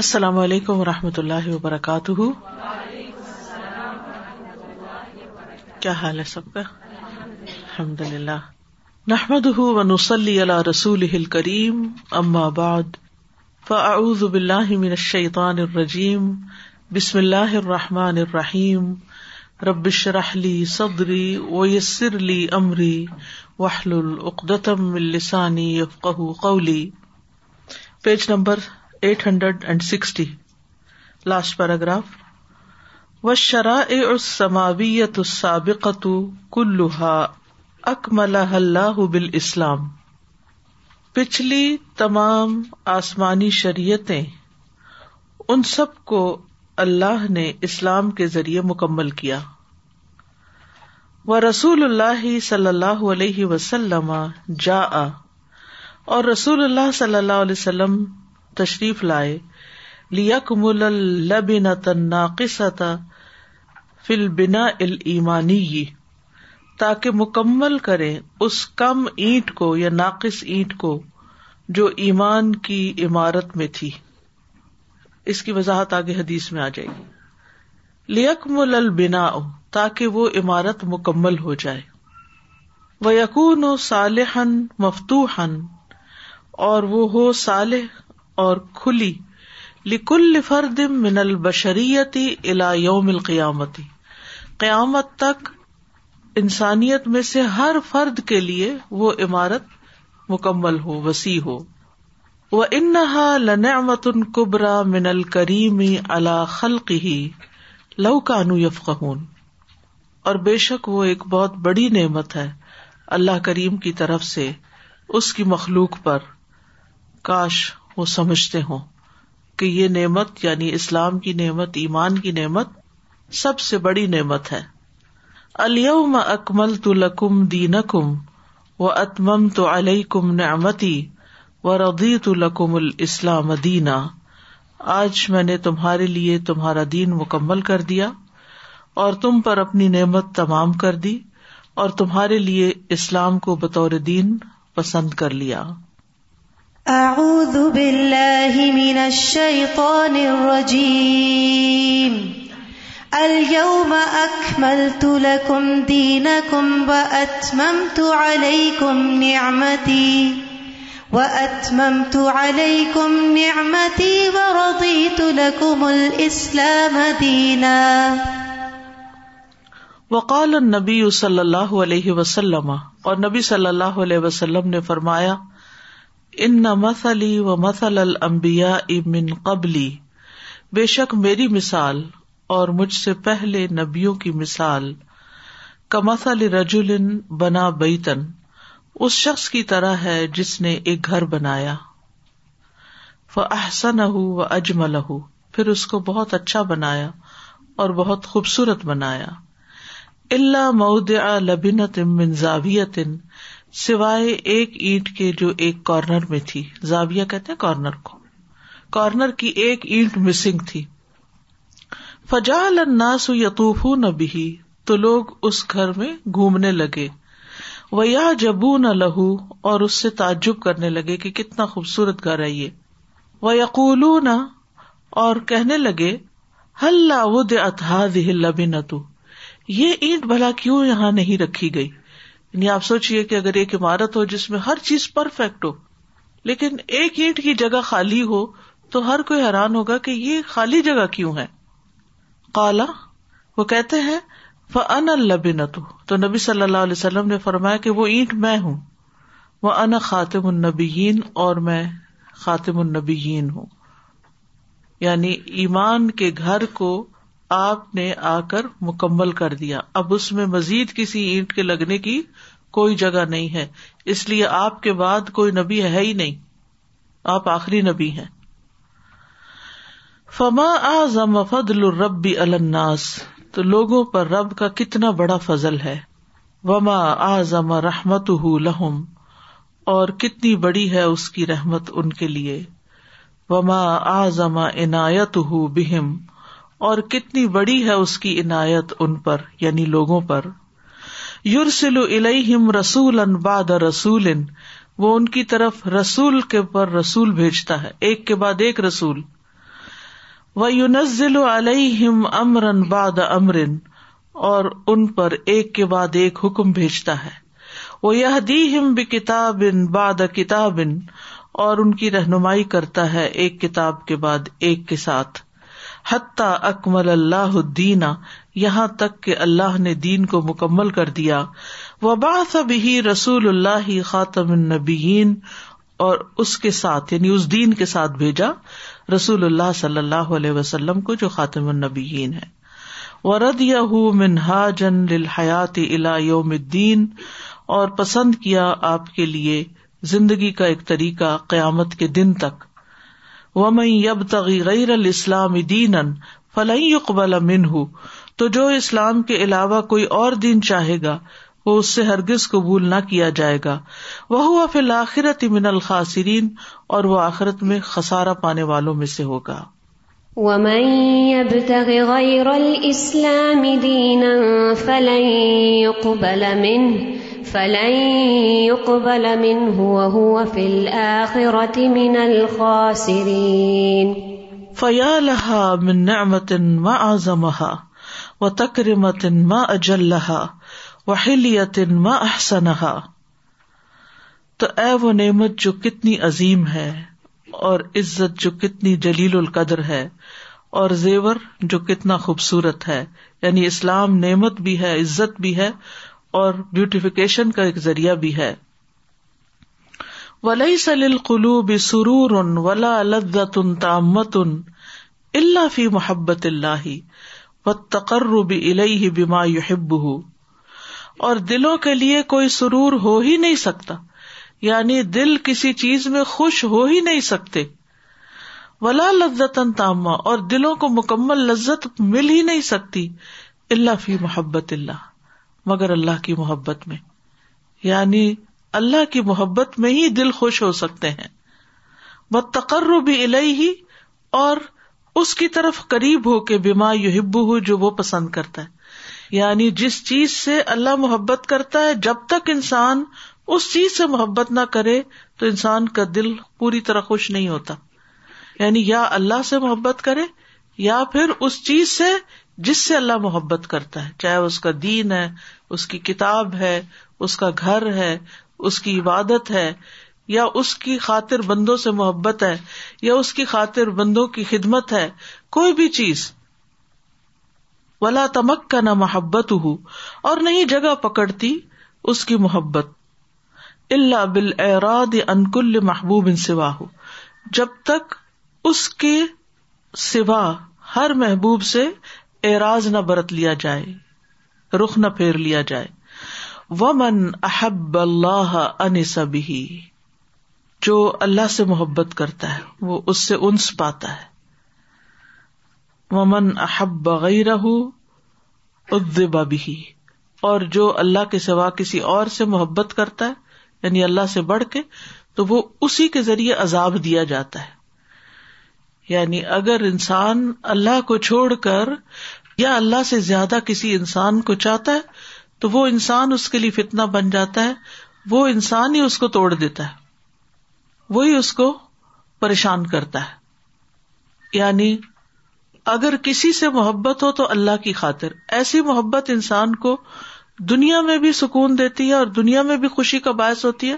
السلام علیکم و رحمۃ اللہ وبرکاتہ کیا حال ہے سب کا الحمد للہ نحمد نسلی رسول کریم فاعوذ باللہ من الشیطان الرجیم بسم اللہ الرحمٰن الرحیم ربش رحلی صدری ویسر علی عمری وحل العقدم السانی page number eight hundred and sixty last paragraph سماویت سابقۃ کلوہا اکمل اللہ اسلام پچھلی تمام آسمانی شریعتیں ان سب کو اللہ نے اسلام کے ذریعے مکمل کیا وہ رسول اللہ صلی اللہ علیہ وسلم جا اور رسول اللہ صلی اللہ علیہ وسلم تشریف لائے لیکمل مل لینا تن ناقص عطا فل بنا المانی تاکہ مکمل کرے اس کم اینٹ کو یا ناقص اینٹ کو جو ایمان کی عمارت میں تھی اس کی وضاحت آگے حدیث میں آ جائے گی لیک مل البنا او تاکہ وہ عمارت مکمل ہو جائے وہ یقون و صالحن مفتوحن اور وہ ہو صالح اور کھلی لکل فرد من البشریتی الا یوم القیامتی قیامت تک انسانیت میں سے ہر فرد کے لیے وہ عمارت مکمل ہو ہو وسیع وہ انہا لنعمت کبرا من الکریم الا خلق ہی لو کانو یفقہون اور بے شک وہ ایک بہت بڑی نعمت ہے اللہ کریم کی طرف سے اس کی مخلوق پر کاش وہ سمجھتے ہوں کہ یہ نعمت یعنی اسلام کی نعمت ایمان کی نعمت سب سے بڑی نعمت ہے الم اکمل تو لکم دین کم و اتمم تو علیہ کم نعمتی و ردی تو لکم الاسلام دینا آج میں نے تمہارے لیے تمہارا دین مکمل کر دیا اور تم پر اپنی نعمت تمام کر دی اور تمہارے لیے اسلام کو بطور دین پسند کر لیا اعوذ باللہ من الشیطان الرجیم اليوم اکملت لکم دینکم واتممت علیکم نعمتی واتممت علیکم نعمتی ورضیت لکم الاسلام دینا وقال النبی صلی اللہ علیہ وسلم اور نبی صلی اللہ علیہ وسلم نے فرمایا ان نہ مس علی و مسل المبیا امن قبلی بے شک میری مثال اور مجھ سے پہلے نبیوں کی مثال کمسل رجول بنا بیتن اس شخص کی طرح ہے جس نے ایک گھر بنایا وہ احسن و ہو پھر اس کو بہت اچھا بنایا اور بہت خوبصورت بنایا اللہ مؤد لبنت منظاویتن سوائے ایک اینٹ کے جو ایک کارنر میں تھی زاویہ کہتے کارنر کو کارنر کی ایک اینٹ مسنگ تھی فجا الناس نہ نبی تو لوگ اس گھر میں گھومنے لگے جب نہ لہو اور اس سے تعجب کرنے لگے کہ کتنا خوبصورت گھر ہے یہ یقلو نہ اور کہنے لگے ہل اتحاد یہ اینٹ بھلا کیوں یہاں نہیں رکھی گئی یعنی آپ سوچیے کہ اگر ایک عمارت ہو جس میں ہر چیز پرفیکٹ ہو لیکن ایک اینٹ کی جگہ خالی ہو تو ہر کوئی حیران ہوگا کہ یہ خالی جگہ کیوں ہے کالا وہ کہتے ہیں ان الب تو نبی صلی اللہ علیہ وسلم نے فرمایا کہ وہ اینٹ میں ہوں وہ ان خاطم النبی اور میں خاطم النبی ہوں یعنی ایمان کے گھر کو آپ نے آ کر مکمل کر دیا اب اس میں مزید کسی اینٹ کے لگنے کی کوئی جگہ نہیں ہے اس لیے آپ کے بعد کوئی نبی ہے ہی نہیں آپ آخری نبی ہیں فما آزم فضل ربی الناس تو لوگوں پر رب کا کتنا بڑا فضل ہے وما اعظم رحمت لہم اور کتنی بڑی ہے اس کی رحمت ان کے لیے وما اعظم عنایت ہوں بہم اور کتنی بڑی ہے اس کی عنایت ان پر یعنی لوگوں پر یورسل الم رسول ان باد رسول ان وہ ان کی طرف رسول کے پر رسول بھیجتا ہے ایک کے بعد ایک رسول یونزل علیہم امر ان باد امر اور ان پر ایک کے بعد ایک حکم بھیجتا ہے وہ یہ دیم بتا باد کتاب ان اور ان کی رہنمائی کرتا ہے ایک کتاب کے بعد ایک کے ساتھ حتیٰ اکمل اللہ الدین یہاں تک کہ اللہ نے دین کو مکمل کر دیا وبا بھی رسول اللہ خاطم النبی اور اس کے ساتھ یعنی اس دین کے ساتھ بھیجا رسول اللہ صلی اللہ علیہ وسلم کو جو خاطم النبی ہے ورد یا منہا جن لیات اللہ یوم الدین اور پسند کیا آپ کے لیے زندگی کا ایک طریقہ قیامت کے دن تک ومن یب تغی غیر السلام دینا فلاحی اقبال من تو جو اسلام کے علاوہ کوئی اور دین چاہے گا وہ اس سے ہرگز قبول نہ کیا جائے گا وہ ہوا فی الآخرت من الخاسرین اور وہ آخرت میں خسارا پانے والوں میں سے ہوگا فلن يقبل منه فلن يقبل منه وهو في الآخرة من الخاسرين فيا لها من نعمة ما أعظمها وتكرمة ما أجلها وحلية ما أحسنها تو اے وہ نعمت جو کتنی عظیم ہے اور عزت جو کتنی جلیل القدر ہے اور زیور جو کتنا خوبصورت ہے یعنی اسلام نعمت بھی ہے عزت بھی ہے اور بیوٹیفیکیشن کا ایک ذریعہ بھی ہے ولی سل قلو سرور ان ولا ان تامت اللہ فی محبت اللہ و تقرر بھی بما ہی بیما اور دلوں کے لیے کوئی سرور ہو ہی نہیں سکتا یعنی دل کسی چیز میں خوش ہو ہی نہیں سکتے ولا لذت تامہ اور دلوں کو مکمل لذت مل ہی نہیں سکتی اللہ فی محبت اللہ مگر اللہ کی محبت میں یعنی اللہ کی محبت میں ہی دل خوش ہو سکتے ہیں وہ تقرر بھی الہی ہی اور اس کی طرف قریب ہو کے بیما یو ہبو ہو جو وہ پسند کرتا ہے یعنی جس چیز سے اللہ محبت کرتا ہے جب تک انسان اس چیز سے محبت نہ کرے تو انسان کا دل پوری طرح خوش نہیں ہوتا یعنی یا اللہ سے محبت کرے یا پھر اس چیز سے جس سے اللہ محبت کرتا ہے چاہے اس کا دین ہے اس کی کتاب ہے اس کا گھر ہے اس کی عبادت ہے یا اس کی خاطر بندوں سے محبت ہے یا اس کی خاطر بندوں کی خدمت ہے کوئی بھی چیز ولا تمک کا نہ محبت ہو اور نہیں جگہ پکڑتی اس کی محبت اللہ بال اراد انکل محبوب ان سوا ہو جب تک اس کے سوا ہر محبوب سے اعراض نہ برت لیا جائے رخ نہ پھیر لیا جائے و من احب اللہ جو اللہ سے محبت کرتا ہے وہ اس سے انس پاتا ہے ومن احب احب بغیر بھی اور جو اللہ کے سوا کسی اور سے محبت کرتا ہے یعنی اللہ سے بڑھ کے تو وہ اسی کے ذریعے عذاب دیا جاتا ہے یعنی اگر انسان اللہ کو چھوڑ کر یا اللہ سے زیادہ کسی انسان کو چاہتا ہے تو وہ انسان اس کے لیے فتنا بن جاتا ہے وہ انسان ہی اس کو توڑ دیتا ہے وہی اس کو پریشان کرتا ہے یعنی اگر کسی سے محبت ہو تو اللہ کی خاطر ایسی محبت انسان کو دنیا میں بھی سکون دیتی ہے اور دنیا میں بھی خوشی کا باعث ہوتی ہے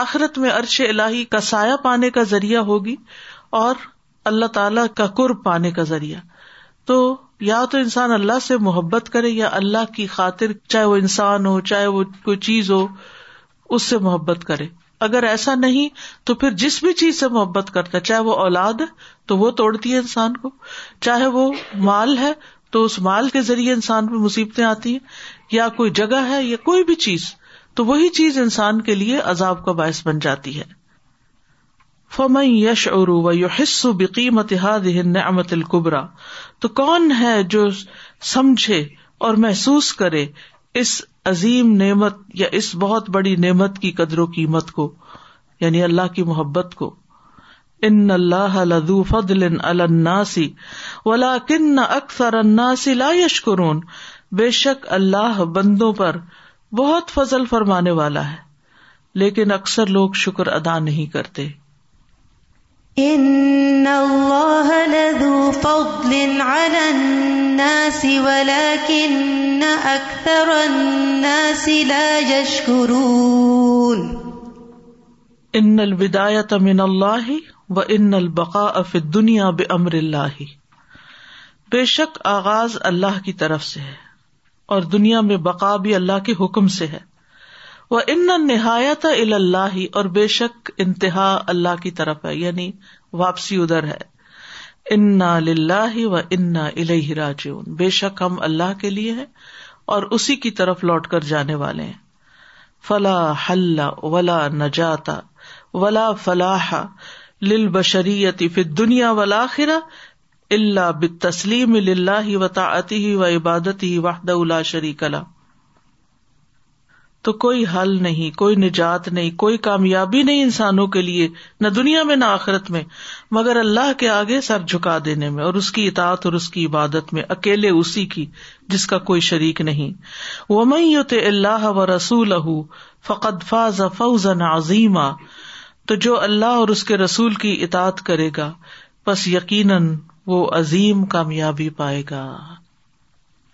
آخرت میں عرش الہی کا سایہ پانے کا ذریعہ ہوگی اور اللہ تعالی کا قرب پانے کا ذریعہ تو یا تو انسان اللہ سے محبت کرے یا اللہ کی خاطر چاہے وہ انسان ہو چاہے وہ کوئی چیز ہو اس سے محبت کرے اگر ایسا نہیں تو پھر جس بھی چیز سے محبت کرتا ہے چاہے وہ اولاد ہے تو وہ توڑتی ہے انسان کو چاہے وہ مال ہے تو اس مال کے ذریعے انسان پہ مصیبتیں آتی ہیں یا کوئی جگہ ہے یا کوئی بھی چیز تو وہی چیز انسان کے لیے عذاب کا باعث بن جاتی ہے فمئی یش ارو و یو حصو بکیم اتحاد امت القبرا تو کون ہے جو سمجھے اور محسوس کرے اس عظیم نعمت یا اس بہت بڑی نعمت کی قدر و قیمت کو یعنی اللہ کی محبت کو ان اللہ فدل الناسی ولا کن اکثر اناسی لا قرون بے شک اللہ بندوں پر بہت فضل فرمانے والا ہے لیکن اکثر لوگ شکر ادا نہیں کرتے ان البدایت من اللہ و ان الدنیا دنیا اللہ بے شک آغاز اللہ کی طرف سے ہے اور دنیا میں بقا بھی اللہ کے حکم سے ہے وہ ان نہایت الا اور بے شک انتہا اللہ کی طرف ہے یعنی واپسی ادھر ہے انا لاہ و انا الہ چون بے شک ہم اللہ کے لیے ہیں اور اسی کی طرف لوٹ کر جانے والے ہیں فلا حل ولا نجاتا ولا فلاح بشریت فت دنیا ولا خرا اللہ بسلیم اللہ و تا و اللہ شریک اللہ تو کوئی حل نہیں کوئی نجات نہیں کوئی کامیابی نہیں انسانوں کے لیے نہ دنیا میں نہ آخرت میں مگر اللہ کے آگے سر جھکا دینے میں اور اس کی اطاط اور اس کی عبادت میں اکیلے اسی کی جس کا کوئی شریک نہیں وہ میں اللہ و رسول اہ فاز فوز ژ تو جو اللہ اور اس کے رسول کی اطاط کرے گا بس یقیناً وہ عظیم کامیابی پائے گا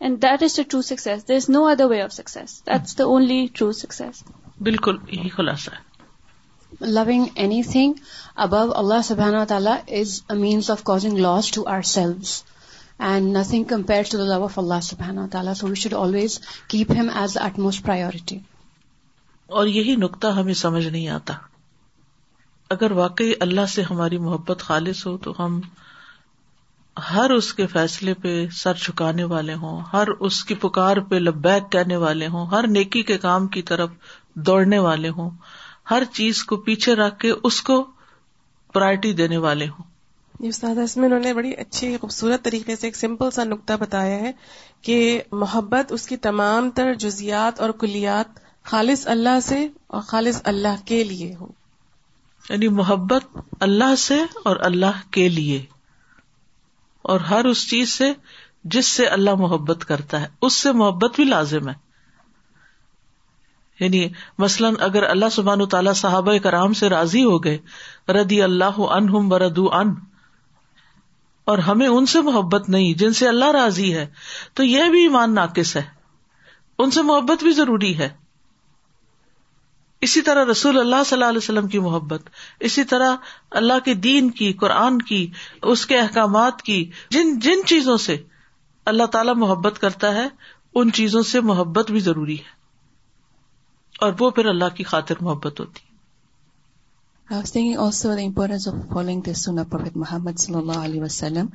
and that is the true success no other way of that's the only true بالکل یہی خلاصہ ہے لونگ اینی تھنگ ابو اللہ تعالیٰ is a means of causing loss to our soul and nothing compare to the love of اللہ تعالیٰ so we should always keep him as utmost priority اور یہی نقطہ ہمیں سمجھ نہیں آتا اگر واقعی اللہ سے ہماری محبت خالص ہو تو ہم ہر اس کے فیصلے پہ سر چھکانے والے ہوں ہر اس کی پکار پہ لبیک کہنے والے ہوں ہر نیکی کے کام کی طرف دوڑنے والے ہوں ہر چیز کو پیچھے رکھ کے اس کو پرائرٹی دینے والے ہوں جی استاد اس میں انہوں نے بڑی اچھی خوبصورت طریقے سے ایک سمپل سا نقطہ بتایا ہے کہ محبت اس کی تمام تر جزیات اور کلیات خالص اللہ سے اور خالص اللہ کے لیے ہو یعنی محبت اللہ سے اور اللہ کے لیے اور ہر اس چیز سے جس سے اللہ محبت کرتا ہے اس سے محبت بھی لازم ہے یعنی مثلاً اگر اللہ سبحان و تعالیٰ صاحب کرام سے راضی ہو گئے ردی اللہ ان اور ہمیں ان سے محبت نہیں جن سے اللہ راضی ہے تو یہ بھی ایمان ناقص ہے ان سے محبت بھی ضروری ہے اسی طرح رسول اللہ صلی اللہ علیہ وسلم کی محبت اسی طرح اللہ کے دین کی قرآن کی اس کے احکامات کی جن جن چیزوں سے اللہ تعالی محبت کرتا ہے ان چیزوں سے محبت بھی ضروری ہے اور وہ پھر اللہ کی خاطر محبت ہوتی ہے I was thinking also the importance of following the Sunnah of Prophet Muhammad sallallahu alaihi wasallam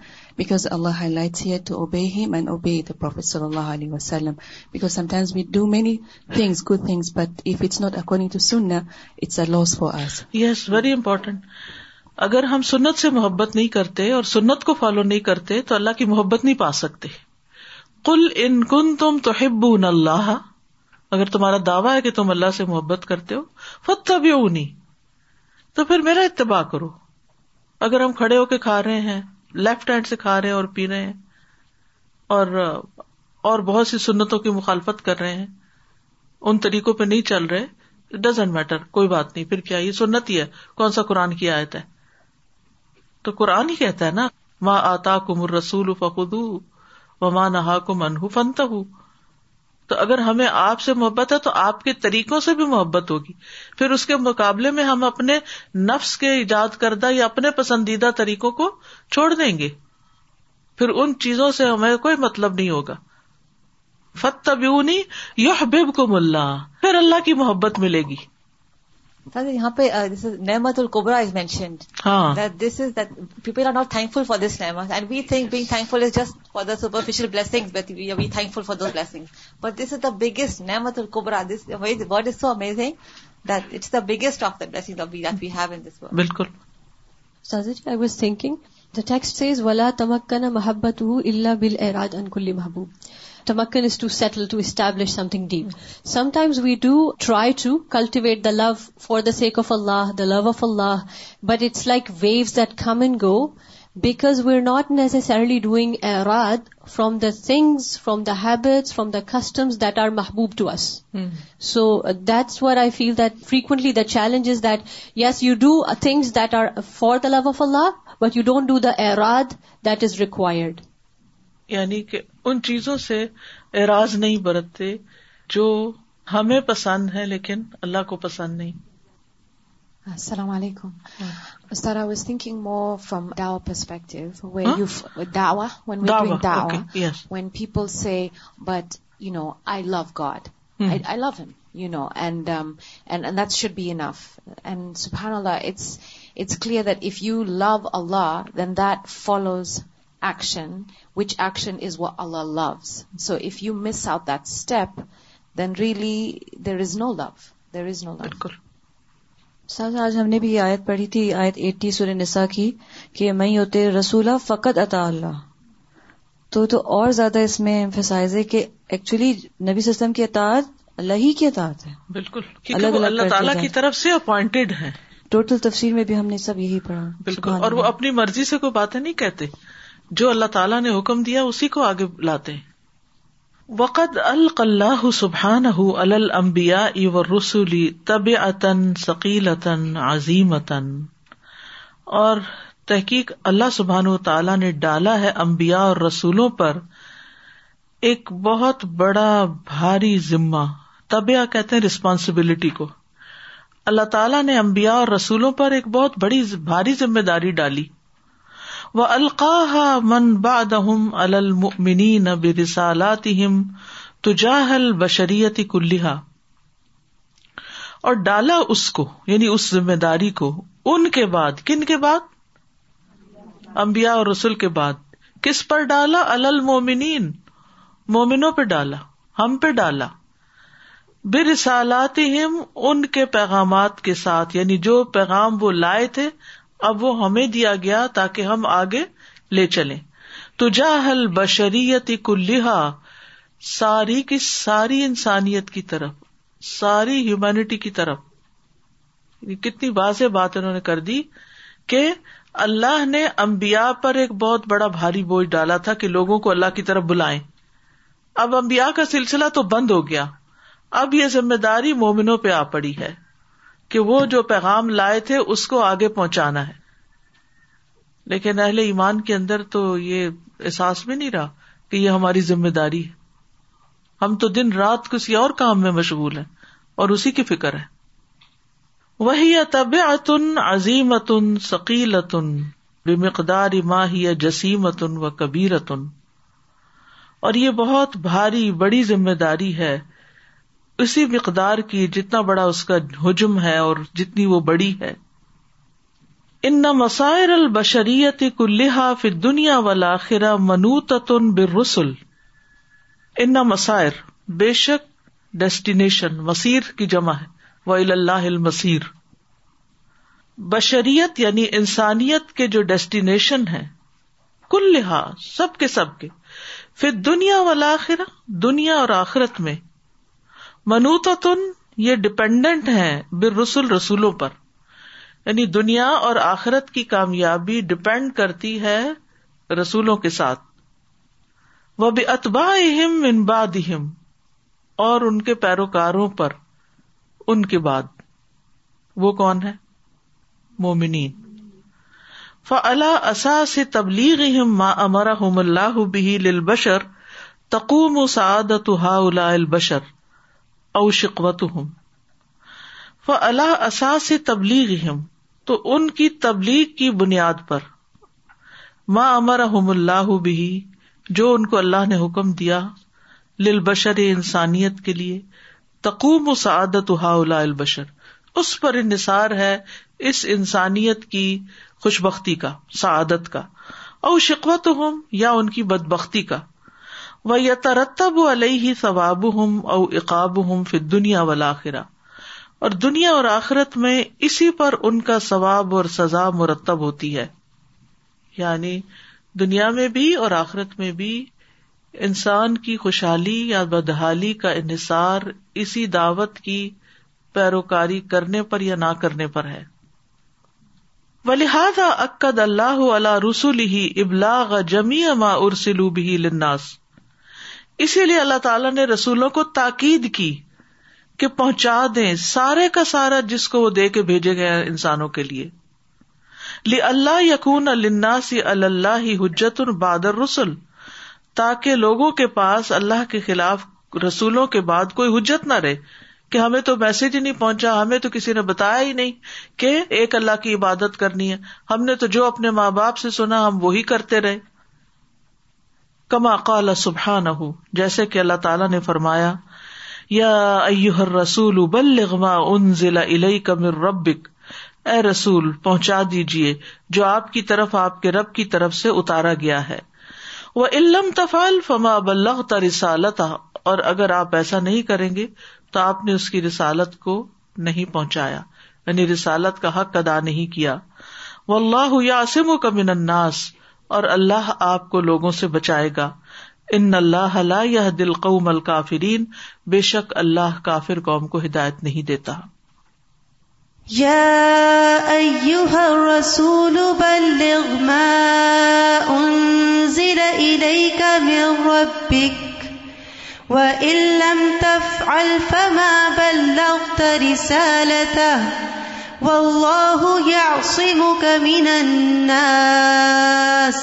because Allah highlights here to obey him and obey the Prophet sallallahu alaihi wasallam because sometimes we do many things, good things, but if it's not according to Sunnah, it's a loss for us. Yes, very important. اگر ہم سنت سے محبت نہیں کرتے اور سنت کو فالو نہیں کرتے تو اللہ کی محبت نہیں پا سکتے کل ان کن تم تو اللہ اگر تمہارا دعویٰ ہے کہ تم اللہ سے محبت کرتے ہو فتح بھی تو پھر میرا اتباع کرو اگر ہم کھڑے ہو کے کھا رہے ہیں لیفٹ ہینڈ سے کھا رہے ہیں اور پی رہے ہیں اور اور بہت سی سنتوں کی مخالفت کر رہے ہیں ان طریقوں پہ نہیں چل رہے ڈزنٹ میٹر کوئی بات نہیں پھر کیا یہ سنت ہی ہے کون سا قرآن کی آیت ہے تو قرآن ہی کہتا ہے نا ماں آتا کم رسول فخو و ماں نہا کم انہ فنت ہوں تو اگر ہمیں آپ سے محبت ہے تو آپ کے طریقوں سے بھی محبت ہوگی پھر اس کے مقابلے میں ہم اپنے نفس کے ایجاد کردہ یا اپنے پسندیدہ طریقوں کو چھوڑ دیں گے پھر ان چیزوں سے ہمیں کوئی مطلب نہیں ہوگا فتبیونی یو بب کو ملا پھر اللہ کی محبت ملے گی یہاں پہ نعمت القبرا is mentioned this is that people are not thankful for this نعمت and we think being thankful is just for the superficial blessing we thankful for this blessing but this is the biggest نعمت القبرا this what is so amazing that it's the biggest of the blessing we have in this world بالکل text says ولا تمکن محبت اللہ بل اراد انکلی محبوب تمکن is to settle to establish something deep sometimes we do try to cultivate the love for the sake of اللہ دا لو آف اللہ but it's like waves that come and go because we are not necessarily doing اراد from the things from the habits from the customs that are محبوب to us so that's what I feel that frequently the challenge is that yes you do things that are for the love of Allah but you don't do the اراد that is required یعنی کہ ان چیزوں سے اعراض نہیں برتتے جو ہمیں پسند ہے لیکن اللہ کو پسند نہیں السلام علیکم استاد I was thinking more from Dawa perspective when you داوا when we doing Dawa when people say but you know I love God I love him you know and and that should be enough and سبحان اللہ it's it's clear that if you love Allah then that follows اللہ loves so if you مسپ really there is no love there is no love بالکل sir آج ہم نے بھی یہ آیت پڑھی تھی آیت ایٹی سور نسا کی کہ میں ہوتے رسولہ فقط عطا اللہ تو تو اور زیادہ اس میں ہے کہ ایکچولی نبی سسلم کی اطاعت اللہ ہی کی اطاعت ہے بالکل الگ الگ اللہ تعالیٰ کی طرف سے اپوائنٹڈ ہے ٹوٹل تفصیل میں بھی ہم نے سب یہی پڑھا بالکل اور وہ اپنی مرضی سے کوئی باتیں نہیں کہتے جو اللہ تعالیٰ نے حکم دیا اسی کو آگے لاتے ہیں وقد القلّہ سبحان المبیا و رسولی طب عطن ثقیلتن عظیم اور تحقیق اللہ سبحان و تعالیٰ نے ڈالا ہے امبیا اور رسولوں پر ایک بہت بڑا بھاری ذمہ طبیع کہتے ہیں ریسپانسبلٹی کو اللہ تعالیٰ نے امبیا اور رسولوں پر ایک بہت بڑی بھاری ذمہ داری ڈالی و القاح من بادم المنی تجاہ بشریتی کلیہ اور ڈالا اس کو یعنی اس ذمہ داری کو ان کے بعد کن کے بعد امبیا اور رسول کے بعد کس پر ڈالا الل مومنوں پہ ڈالا ہم پہ ڈالا برسالاتی ہم ان کے پیغامات کے ساتھ یعنی جو پیغام وہ لائے تھے اب وہ ہمیں دیا گیا تاکہ ہم آگے لے چلے تجا ہل بشریت کلیہ ساری کی ساری انسانیت کی طرف ساری ہیومینٹی کی طرف کتنی واضح بات انہوں نے کر دی کہ اللہ نے امبیا پر ایک بہت بڑا بھاری بوجھ ڈالا تھا کہ لوگوں کو اللہ کی طرف بلائے اب امبیا کا سلسلہ تو بند ہو گیا اب یہ ذمہ داری مومنوں پہ آ پڑی ہے کہ وہ جو پیغام لائے تھے اس کو آگے پہنچانا ہے لیکن اہل ایمان کے اندر تو یہ احساس بھی نہیں رہا کہ یہ ہماری ذمہ داری ہے ہم تو دن رات کسی اور کام میں مشغول ہیں اور اسی کی فکر ہے وہی طب اتن عظیم اتن سکیل اتن بے مقدار ماہی جسیم اتن و کبیر اتن اور یہ بہت بھاری بڑی ذمہ داری ہے اسی مقدار کی جتنا بڑا اس کا ہجم ہے اور جتنی وہ بڑی ہے ان مسائر البشریت کلحا فی دنیا والا خرا منوتن بر رسول مسائر بے شک ڈیسٹینیشن مسیر کی جمع ہے وہ مسیر بشریت یعنی انسانیت کے جو ڈیسٹینیشن ہے کل لحاظ سب کے سب کے پھر دنیا والا خر دنیا اور آخرت میں تن یہ ڈپینڈینٹ ہے بر رسول رسولوں پر یعنی دنیا اور آخرت کی کامیابی ڈپینڈ کرتی ہے رسولوں کے ساتھ وہ بے اتبا دم اور ان کے پیروکاروں پر ان کے بعد وہ کون ہے مومنین فلا اصا سے تبلیغ اہم ما ہوم اللہ لل بشر تقوم سعادت تو البشر اوشکوت ہوں وہ اللہ اص سے تبلیغ تو ان کی تبلیغ کی بنیاد پر ماں احم اللہ بھی جو ان کو اللہ نے حکم دیا للبشر انسانیت کے لیے تقوم و سعادت البشر اس پر انحصار ہے اس انسانیت کی خوش بختی کا سعادت کا شکوت ہم یا ان کی بد بختی کا و یا ترتب و علیہ ہی ثواب ہوں او اقاب ہوں پھر دنیا والا آخرا اور دنیا اور آخرت میں اسی پر ان کا ثواب اور سزا مرتب ہوتی ہے یعنی دنیا میں بھی اور آخرت میں بھی انسان کی خوشحالی یا بدحالی کا انحصار اسی دعوت کی پیروکاری کرنے پر یا نہ کرنے پر ہے و لہٰذا عقد اللہ علیہ رسول ہی ابلاغ جمی اما ارسلو بھی لناس اسی لیے اللہ تعالیٰ نے رسولوں کو تاکید کی کہ پہنچا دیں سارے کا سارا جس کو وہ دے کے بھیجے گئے انسانوں کے لیے لی اللہ یقون النا سی اللہ ہی حجت ان بادر رسول تاکہ لوگوں کے پاس اللہ کے خلاف رسولوں کے بعد کوئی حجت نہ رہے کہ ہمیں تو میسج ہی نہیں پہنچا ہمیں تو کسی نے بتایا ہی نہیں کہ ایک اللہ کی عبادت کرنی ہے ہم نے تو جو اپنے ماں باپ سے سنا ہم وہی کرتے رہے کما قال سبحان ہو جیسے کہ اللہ تعالیٰ نے فرمایا یا رسول ضلع ضی کمر ربک اے رسول پہنچا دیجیے جو آپ کی طرف آپ کے رب کی طرف سے اتارا گیا ہے وہ علم تفال فما بلغ تا رسالت اور اگر آپ ایسا نہیں کریں گے تو آپ نے اس کی رسالت کو نہیں پہنچایا یعنی رسالت کا حق ادا نہیں کیا وہ اللہ یاسم و کمن اناس اور اللہ آپ کو لوگوں سے بچائے گا ان اللہ لا دل قوم الكافرین بے شک اللہ کافر قوم کو ہدایت نہیں دیتا يا أيها الرسول بلغ ما أنزل إليك من ربك وإن لم تفعل فما بلغت رسالته واللہ يعصمك من الناس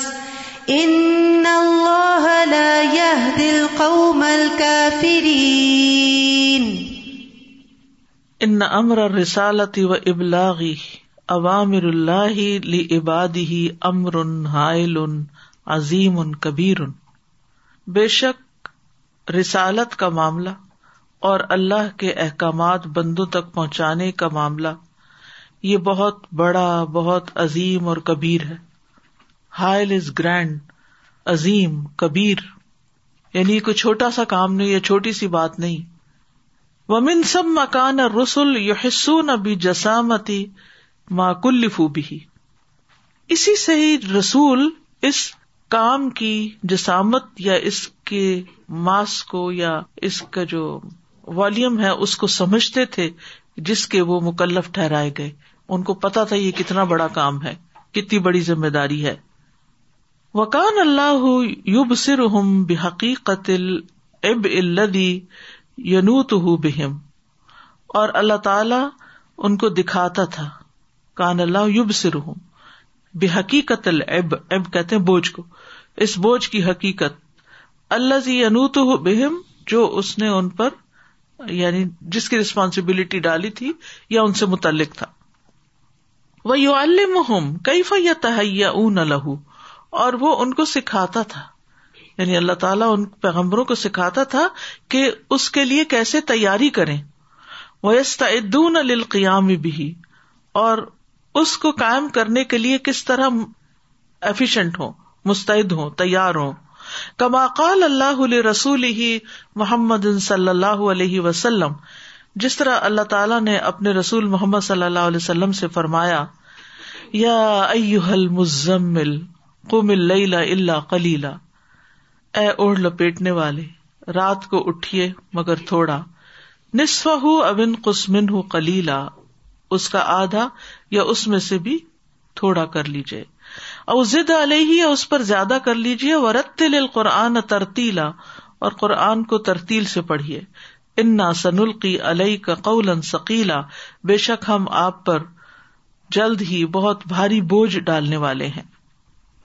ان اللہ لا يهد القوم الكافرين ان امر الرسالة و ابلاغی اوامر اللہ لعباده امر حائل عظیم کبیر بے شک رسالت کا معاملہ اور اللہ کے احکامات بندوں تک پہنچانے کا معاملہ یہ بہت بڑا بہت عظیم اور کبیر ہے ہائل از گرینڈ عظیم کبیر یعنی یہ کوئی چھوٹا سا کام نہیں یا چھوٹی سی بات نہیں وہ سب مکان رسول رسولتی ما کلف بھی اسی سے ہی رسول اس کام کی جسامت یا اس کے ماس کو یا اس کا جو والیوم ہے اس کو سمجھتے تھے جس کے وہ مکلف ٹھہرائے گئے ان کو پتا تھا یہ کتنا بڑا کام ہے کتنی بڑی ذمہ داری ہے وکان اللہ یوب سے رُحم اب الدی یعنی ہو بہم اور اللہ تعالی ان کو دکھاتا تھا کان اللہ یوب سر ہوں بےحقی قتل اب اب کہتے بوجھ کو اس بوجھ کی حقیقت اللہ زی انوت بہم جو اس نے ان پر یعنی جس کی ریسپانسبلٹی ڈالی تھی یا ان سے متعلق تھا وہم کئی فیا تحیہ اون لہو اور وہ ان کو سکھاتا تھا یعنی اللہ تعالیٰ ان پیغمبروں کو سکھاتا تھا کہ اس کے لیے کیسے تیاری کرے وہ قیام بھی اور اس کو کائم کرنے کے لیے کس طرح ایفیشینٹ ہو مستعد ہو تیار ہوں قال اللہ رسول ہی محمد صلی اللہ علیہ وسلم جس طرح اللہ تعالیٰ نے اپنے رسول محمد صلی اللہ علیہ وسلم سے فرمایا یا مزمل اللہ کلیلا اے اوڑھ لپیٹنے والے رات کو اٹھیے مگر تھوڑا نصف ہو ابن قسمن ہو کلیلا اس کا آدھا یا اس میں سے بھی تھوڑا کر لیجیے او ضد علیہ ہی یا اس پر زیادہ کر لیجیے ورت القرآن ترتیلا اور قرآن کو ترتیل سے پڑھیے انا سنلقی علئی کا قول سکیلا شک ہم آپ پر جلد ہی بہت بھاری بوجھ ڈالنے والے ہیں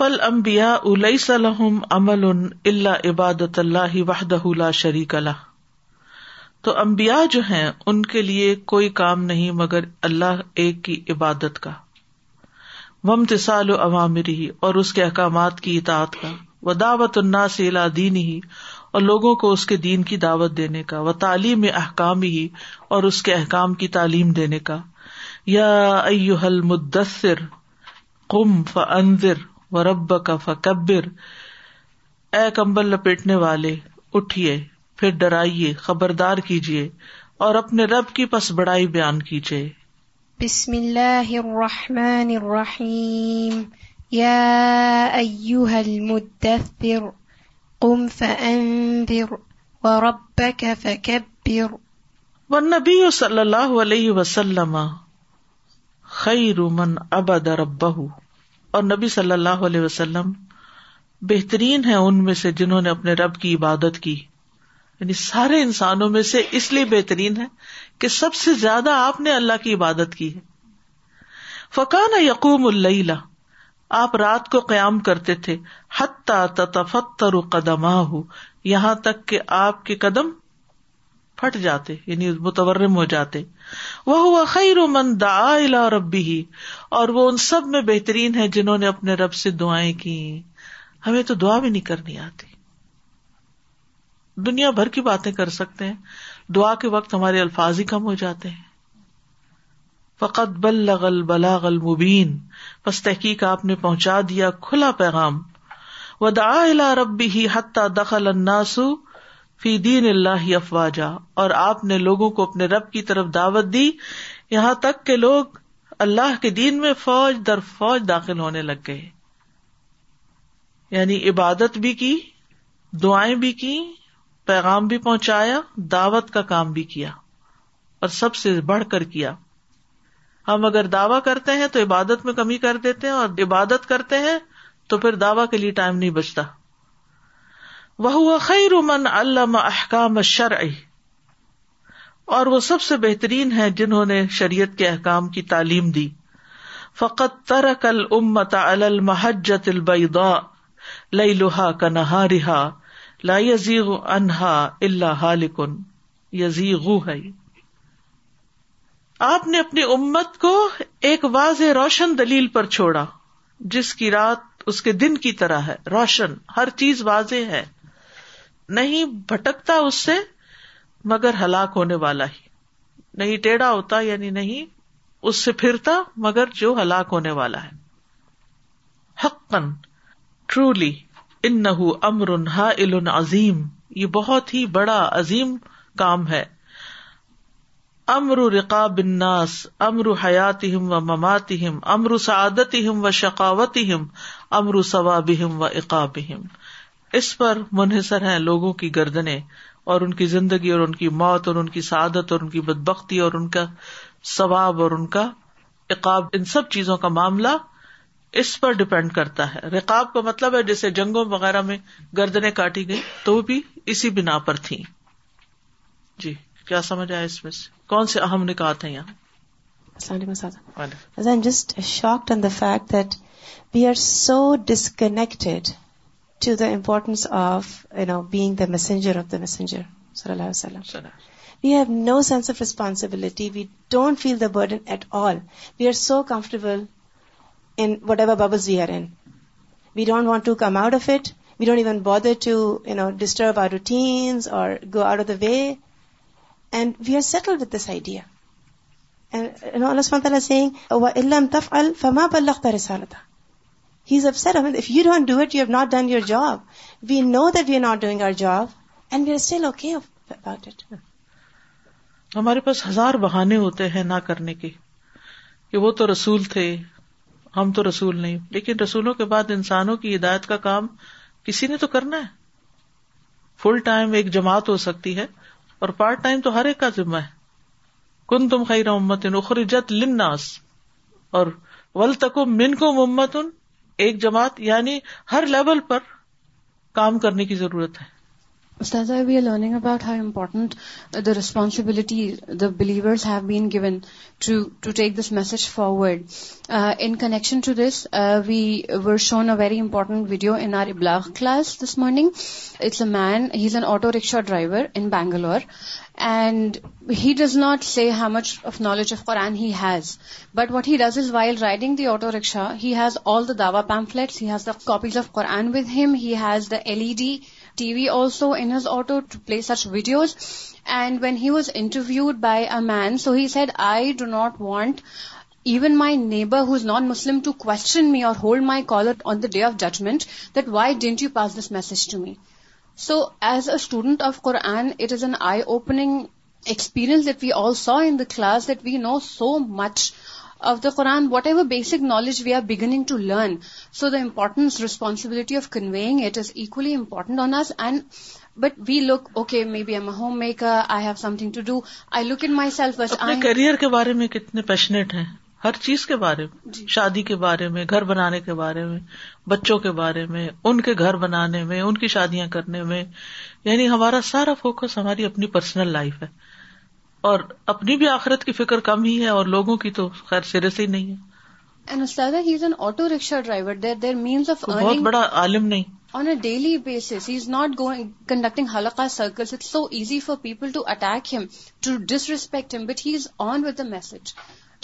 فل امبیا امل ان اللہ عبادت اللہ وحدہ شریک اللہ تو امبیا جو ہیں ان کے لیے کوئی کام نہیں، مگر اللہ ایک کی عبادت کا ومتسال و عوامری ہی اور اس کے احکامات کی اطاعت کا و دعوت النا سے دین ہی اور لوگوں کو اس کے دین کی دعوت دینے کا و تعلیم احکام ہی اور اس کے احکام کی تعلیم دینے کا یا ایو مدثر قم فنزر رب کا فکبر اے کمبل لپیٹنے والے اٹھیے پھر ڈرائیے خبردار کیجیے اور اپنے رب کی پس بڑائی بیان کیجیے بسم اللہ الرحمن الرحیم یا ایوہ المدثر قم فانذر فکبر والنبی صلی اللہ علیہ وسلم خیر من عبد ربہ اور نبی صلی اللہ علیہ وسلم بہترین ہے ان میں سے جنہوں نے اپنے رب کی عبادت کی یعنی سارے انسانوں میں سے اس لیے بہترین ہے کہ سب سے زیادہ آپ نے اللہ کی عبادت کی ہے فقان یقوم اللہ آپ رات کو قیام کرتے تھے حتیٰ تتفتر قدم آ یہاں تک کہ آپ کے قدم پھٹ جاتے یعنی متورم ہو جاتے وہ ہوا خیر و من دا الا ربی ہی اور وہ ان سب میں بہترین ہے جنہوں نے اپنے رب سے دعائیں کی ہمیں تو دعا بھی نہیں کرنی آتی دنیا بھر کی باتیں کر سکتے ہیں دعا کے وقت ہمارے الفاظ ہی کم ہو جاتے ہیں فقط بل لغل المبین مبین تحقیق آپ نے پہنچا دیا کھلا پیغام وہ دا الا حتى ہی حتہ دخل اناسو فی دین اللہ افواجا اور آپ نے لوگوں کو اپنے رب کی طرف دعوت دی یہاں تک کہ لوگ اللہ کے دین میں فوج در فوج داخل ہونے لگ گئے یعنی عبادت بھی کی دعائیں بھی کی پیغام بھی پہنچایا دعوت کا کام بھی کیا اور سب سے بڑھ کر کیا ہم اگر دعوی کرتے ہیں تو عبادت میں کمی کر دیتے ہیں اور عبادت کرتے ہیں تو پھر دعوی کے لیے ٹائم نہیں بچتا وہ خیر امن علم احکام اور وہ سب سے بہترین ہے جنہوں نے شریعت کے احکام کی تعلیم دی فقت تر کل امت المحجت الب لئی لوہا نہا رہا انہا اللہ یزی آپ نے اپنی امت کو ایک واضح روشن دلیل پر چھوڑا جس کی رات اس کے دن کی طرح ہے روشن ہر چیز واضح ہے نہیں بھٹکتا اس سے مگر ہلاک ہونے والا ہی نہیں ٹیڑھا ہوتا یعنی نہیں اس سے پھرتا مگر جو ہلاک ہونے والا ہے حقن ٹرولی ان نہ امر ان ہا عظیم یہ بہت ہی بڑا عظیم کام ہے امر رقاب الناس امر حیات ہم و ممات امر سعادت ہم و شکاوت ہم امر ثواب ہم و اقاب اس پر منحصر ہیں لوگوں کی گردنے اور ان کی زندگی اور ان کی موت اور ان کی سعادت اور ان کی بد بختی اور ان کا ثواب اور ان کا عقاب ان سب چیزوں کا معاملہ اس پر ڈپینڈ کرتا ہے رقاب کا مطلب ہے جیسے جنگوں وغیرہ میں گردنے کاٹی گئی تو وہ بھی اسی بنا پر تھی جی کیا سمجھ آیا اس میں سے کون سے اہم نکات ہیں یہاں just the fact that we are so disconnected to the importance of you know being the messenger of the messenger صلی اللہ علیہ وسلم we have no sense of responsibility we don't feel the burden at all we are so comfortable in whatever bubbles we are in we don't want to come out of it we don't even bother to you know disturb our routines اور go out of the way and we are settle with this idea اللہ سمت اللہ سنگھ اللہ تف الفما بلختہ رسالتہ He's upset. I mean, if you don't do it, you have not done your job. We know that we are not doing our job and we are still okay about it. ہمارے پاس ہزار بہانے ہوتے ہیں نہ کرنے کے کہ وہ تو رسول تھے ہم تو رسول نہیں لیکن رسولوں کے بعد انسانوں کی ہدایت کا کام کسی نے تو کرنا ہے فل ٹائم ایک جماعت ہو سکتی ہے اور پارٹ ٹائم تو ہر ایک کا ذمہ ہے کن تم خیر امت ان اخرجت لناس اور ول تک من کو ممت ان ایک جماعت یعنی ہر لیول پر کام کرنے کی ضرورت ہے we are learning about how important the responsibility the believers have been to to take this message forward in connection to this we were shown a very important video in our ابلاغ class this morning it's a man he is an auto rickshaw driver in Bangalore And he does not say how much of knowledge of Quran he has. But what he does is, while riding the auto rickshaw, he has all the Dawah pamphlets, he has the copies of Quran with him, he has the LED TV also in his auto to play such videos. And when he was interviewed by a man, so he said, I do not want even my neighbor who is non-Muslim to question me or hold my collar on the day of judgment, that why didn't you pass this message to me? So as a student of Quran it is an eye opening experience that we all so in the class that we know so much of the Quran whatever basic knowledge we are beginning to learn so the importance responsibility of conveying it is equally important on us and but we look okay maybe I'm a homemaker I have something to do I look in myself career کے بارے میں کتنے passionate ہیں ہر چیز کے بارے میں جی. شادی کے بارے میں گھر بنانے کے بارے میں بچوں کے بارے میں ان کے گھر بنانے میں ان کی شادیاں کرنے میں یعنی ہمارا سارا فوکس ہماری اپنی پرسنل لائف ہے اور اپنی بھی آخرت کی فکر کم ہی ہے اور لوگوں کی تو خیر سے ہی نہیں ہے عالم نہیں on a daily is not going conducting ہلکا circle so easy for people to attack him to disrespect him but he is on with the message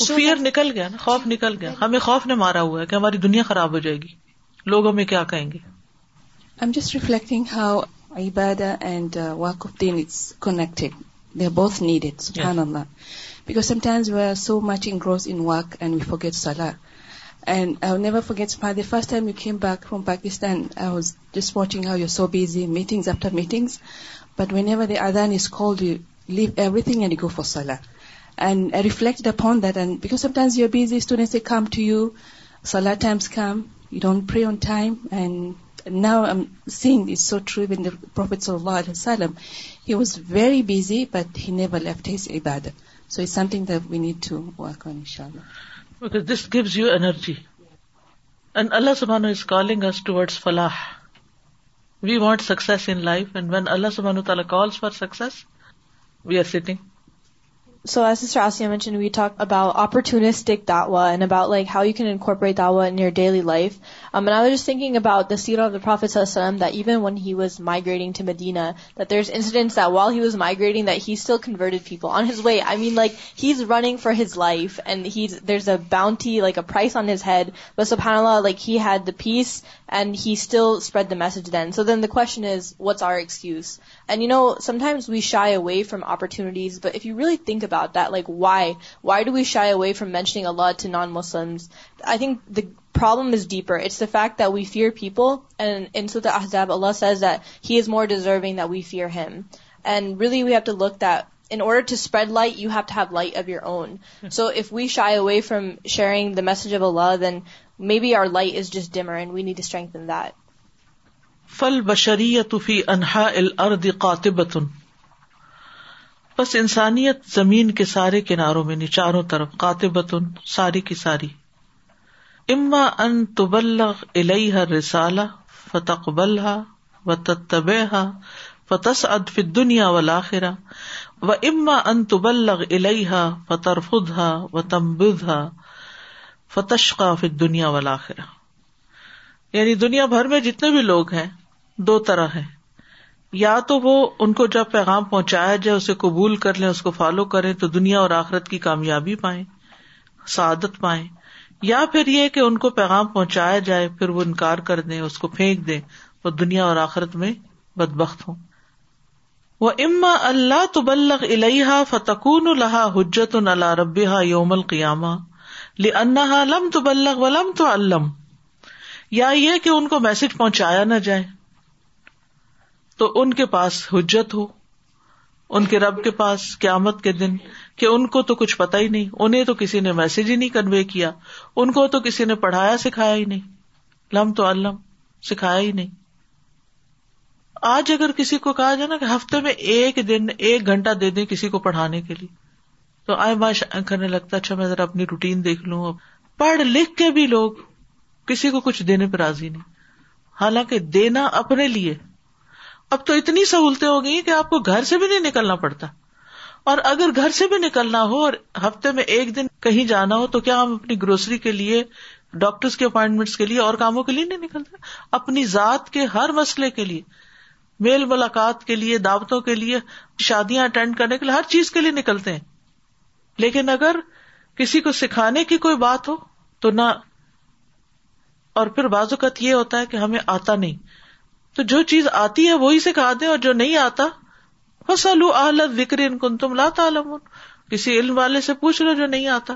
fear نکل گیا نا خوف نکل گیا ہمیں خوف نے مارا ہوا ہے کہ ہماری دنیا خراب ہو جائے گی لوگ ہمیں کیا کہیں گے I am just reflecting how and work of then it's connected they both need because sometimes we are so much in grows in work and we forget salad never time you came back from Pakistan I was just watching how you so busy meeting after meeting but whenever the ادان is call you wait never they other go for سلح and reflected اپنٹ sometimes you don't free on time and no M سیگزم he was very busy but thing that we need this gives you ایجیڈ فلاح we want success when Allah for success we setting سوسیاں we talk about opportunistic like how you کینکارٹ our in your daily life singing about cell of the professor even one has migrates people way I mean like he is running for his life and there a boundary like on his head head the face And he still spread the message then. So then the question is, what's our excuse? And you know, sometimes we shy away from opportunities, but if you really think about that, like why? Why do we shy away from mentioning Allah to non-Muslims? I think the problem is deeper. It's the fact that we fear people, and in Surah Ahzab, Allah says that He is more deserving that we fear Him. And really we have to look that in order to spread light, you have to have light of your own. Hmm. So if we shy away from sharing the message of Allah, then may be our light is and we need that full بشریت فی انہا الارض قاطبت بس انسانیت زمین کے سارے کناروں میں چاروں طرف قاطبت ساری کی ساری اما ان تبلغ الیہ رسالہ فتق بل ہا و تب ہا و اما ان تبلغ الیہ فتر خدا فتش کا فت دنیا والا آخرا یعنی دنیا بھر میں جتنے بھی لوگ ہیں دو طرح ہے یا تو وہ ان کو جب پیغام پہنچایا جائے اسے قبول کر لیں اس کو فالو کریں تو دنیا اور آخرت کی کامیابی پائیں سعادت پائیں یا پھر یہ کہ ان کو پیغام پہنچایا جائے پھر وہ انکار کر دیں اس کو پھینک دیں وہ دنیا اور آخرت میں بد بخت ہوں وہ اما اللہ تبلغ الحا فتقون الحا حجت اللہ ربیحہ یوم القیامہ لم تو بلغ ولم تو علم یا یہ کہ ان کو میسج پہنچایا نہ جائے تو ان کے پاس حجت ہو ان کے رب کے پاس قیامت کے دن کہ ان کو تو کچھ پتا ہی نہیں انہیں تو کسی نے میسج ہی نہیں کنوے کیا ان کو تو کسی نے پڑھایا سکھایا ہی نہیں لم تو علم سکھایا ہی نہیں آج اگر کسی کو کہا جائے نا کہ ہفتے میں ایک دن ایک گھنٹہ دے دیں کسی کو پڑھانے کے لیے تو آئے باش کرنے لگتا اچھا میں ذرا اپنی روٹین دیکھ لوں پڑھ لکھ کے بھی لوگ کسی کو کچھ دینے پہ راضی نہیں حالانکہ دینا اپنے لیے اب تو اتنی سہولتیں ہو گئی کہ آپ کو گھر سے بھی نہیں نکلنا پڑتا اور اگر گھر سے بھی نکلنا ہو اور ہفتے میں ایک دن کہیں جانا ہو تو کیا ہم اپنی گروسری کے لیے ڈاکٹرس کے اپوائنٹمنٹ کے لیے اور کاموں کے لیے نہیں نکلتے اپنی ذات کے ہر مسئلے کے لیے میل ملاقات کے لیے دعوتوں کے لیے شادیاں اٹینڈ کرنے کے لیے ہر چیز کے لیے نکلتے ہیں لیکن اگر کسی کو سکھانے کی کوئی بات ہو تو نہ اور پھر بعض اوقات یہ ہوتا ہے کہ ہمیں آتا نہیں تو جو چیز آتی ہے وہی سکھا دیں اور جو نہیں آتا بس الو آلت وکری ان کن تم لاتا من کسی علم والے سے پوچھ لو جو نہیں آتا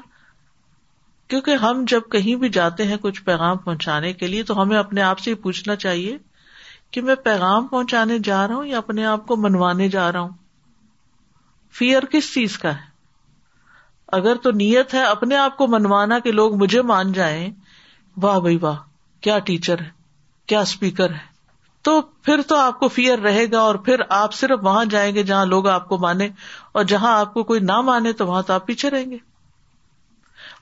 کیونکہ ہم جب کہیں بھی جاتے ہیں کچھ پیغام پہنچانے کے لیے تو ہمیں اپنے آپ سے پوچھنا چاہیے کہ میں پیغام پہنچانے جا رہا ہوں یا اپنے آپ کو منوانے جا رہا ہوں فیئر کس چیز کا ہے اگر تو نیت ہے اپنے آپ کو منوانا کہ لوگ مجھے مان جائیں واہ بھائی واہ کیا ٹیچر ہے کیا اسپیکر ہے تو پھر تو آپ کو فیئر رہے گا اور پھر آپ صرف وہاں جائیں گے جہاں لوگ آپ کو مانے اور جہاں آپ کو کوئی نہ مانے تو وہاں تو آپ پیچھے رہیں گے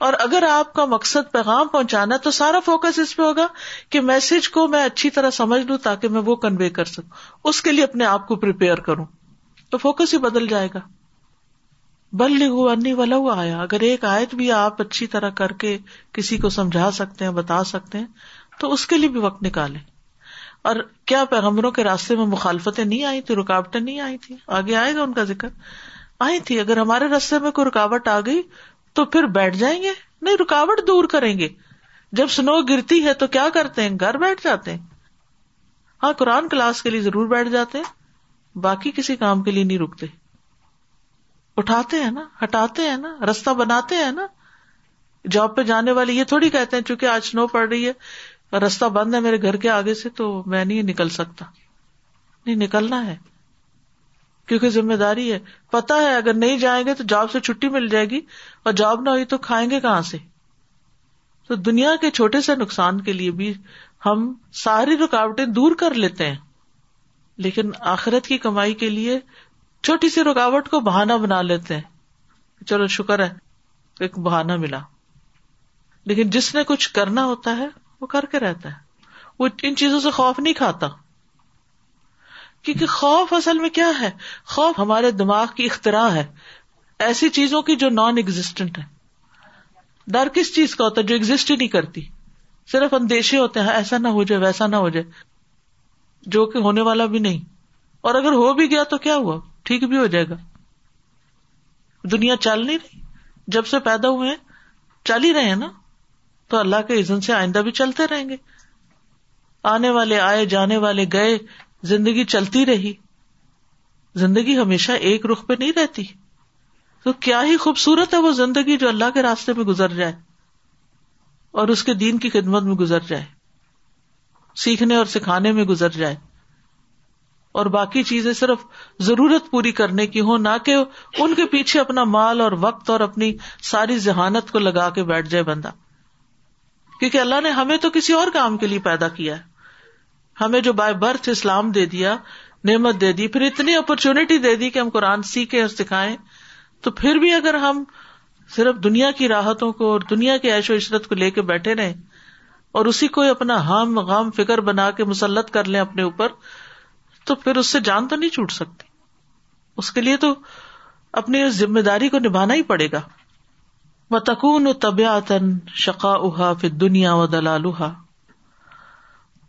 اور اگر آپ کا مقصد پیغام پہنچانا تو سارا فوکس اس پہ ہوگا کہ میسج کو میں اچھی طرح سمجھ لوں تاکہ میں وہ کنوے کر سکوں اس کے لیے اپنے آپ کو کروں تو فوکس ہی بدل جائے گا بل والا ہوا آیا اگر ایک آیت بھی آپ اچھی طرح کر کے کسی کو سمجھا سکتے ہیں بتا سکتے ہیں تو اس کے لیے بھی وقت نکالے اور کیا پیغمبروں کے راستے میں مخالفتیں نہیں آئی تھی رکاوٹیں نہیں آئی تھی آگے آئے گا ان کا ذکر آئی تھی اگر ہمارے راستے میں کوئی رکاوٹ آ گئی تو پھر بیٹھ جائیں گے نہیں رکاوٹ دور کریں گے جب سنو گرتی ہے تو کیا کرتے ہیں گھر بیٹھ جاتے ہیں ہاں قرآن کلاس کے لیے ضرور بیٹھ جاتے ہیں باقی کسی کام کے لیے نہیں رکتے اٹھاتے ہیں نا ہٹاتے ہیں نا رستہ بناتے ہیں نا جاب پہ جانے والے یہ تھوڑی کہتے ہیں چونکہ آج نو پڑ رہی ہے رستہ بند ہے میرے گھر کے آگے سے تو میں نہیں نکل سکتا نہیں نکلنا ہے کیونکہ ذمہ داری ہے پتا ہے اگر نہیں جائیں گے تو جاب سے چھٹی مل جائے گی اور جاب نہ ہوئی تو کھائیں گے کہاں سے تو دنیا کے چھوٹے سے نقصان کے لیے بھی ہم ساری رکاوٹیں دور کر لیتے ہیں لیکن آخرت کی کمائی کے لیے چھوٹی سی رکاوٹ کو بہانا بنا لیتے ہیں چلو شکر ہے ایک بہانا ملا لیکن جس نے کچھ کرنا ہوتا ہے وہ کر کے رہتا ہے وہ ان چیزوں سے خوف نہیں کھاتا کیونکہ خوف اصل میں کیا ہے خوف ہمارے دماغ کی اختراع ہے ایسی چیزوں کی جو نان ایگزٹنٹ ہے ڈر کس چیز کا ہوتا ہے جو ایگزٹ ہی نہیں کرتی صرف اندیشے ہوتے ہیں ایسا نہ ہو جائے ویسا نہ ہو جائے جو کہ ہونے والا بھی نہیں اور اگر ہو بھی گیا تو کیا ہوا ٹھیک بھی ہو جائے گا دنیا چل نہیں رہی جب سے پیدا ہوئے چل ہی رہے نا تو اللہ کے عزن سے آئندہ بھی چلتے رہیں گے آنے والے آئے جانے والے گئے زندگی چلتی رہی زندگی ہمیشہ ایک رخ پہ نہیں رہتی تو کیا ہی خوبصورت ہے وہ زندگی جو اللہ کے راستے میں گزر جائے اور اس کے دین کی خدمت میں گزر جائے سیکھنے اور سکھانے میں گزر جائے اور باقی چیزیں صرف ضرورت پوری کرنے کی ہوں نہ کہ ان کے پیچھے اپنا مال اور وقت اور اپنی ساری ذہانت کو لگا کے بیٹھ جائے بندہ کیونکہ اللہ نے ہمیں تو کسی اور کام کے لیے پیدا کیا ہے ہمیں جو بائی برتھ اسلام دے دیا نعمت دے دی پھر اتنی اپرچونٹی دے دی کہ ہم قرآن سیکھیں اور سکھائیں تو پھر بھی اگر ہم صرف دنیا کی راحتوں کو اور دنیا کے عیش و عشرت کو لے کے بیٹھے رہے اور اسی کو اپنا ہم غم فکر بنا کے مسلط کر لیں اپنے اوپر تو پھر اس سے جان تو نہیں چھوٹ سکتی اس کے لیے تو اپنی اس ذمہ داری کو نبھانا ہی پڑے گا و و شقا اہا پھر دنیا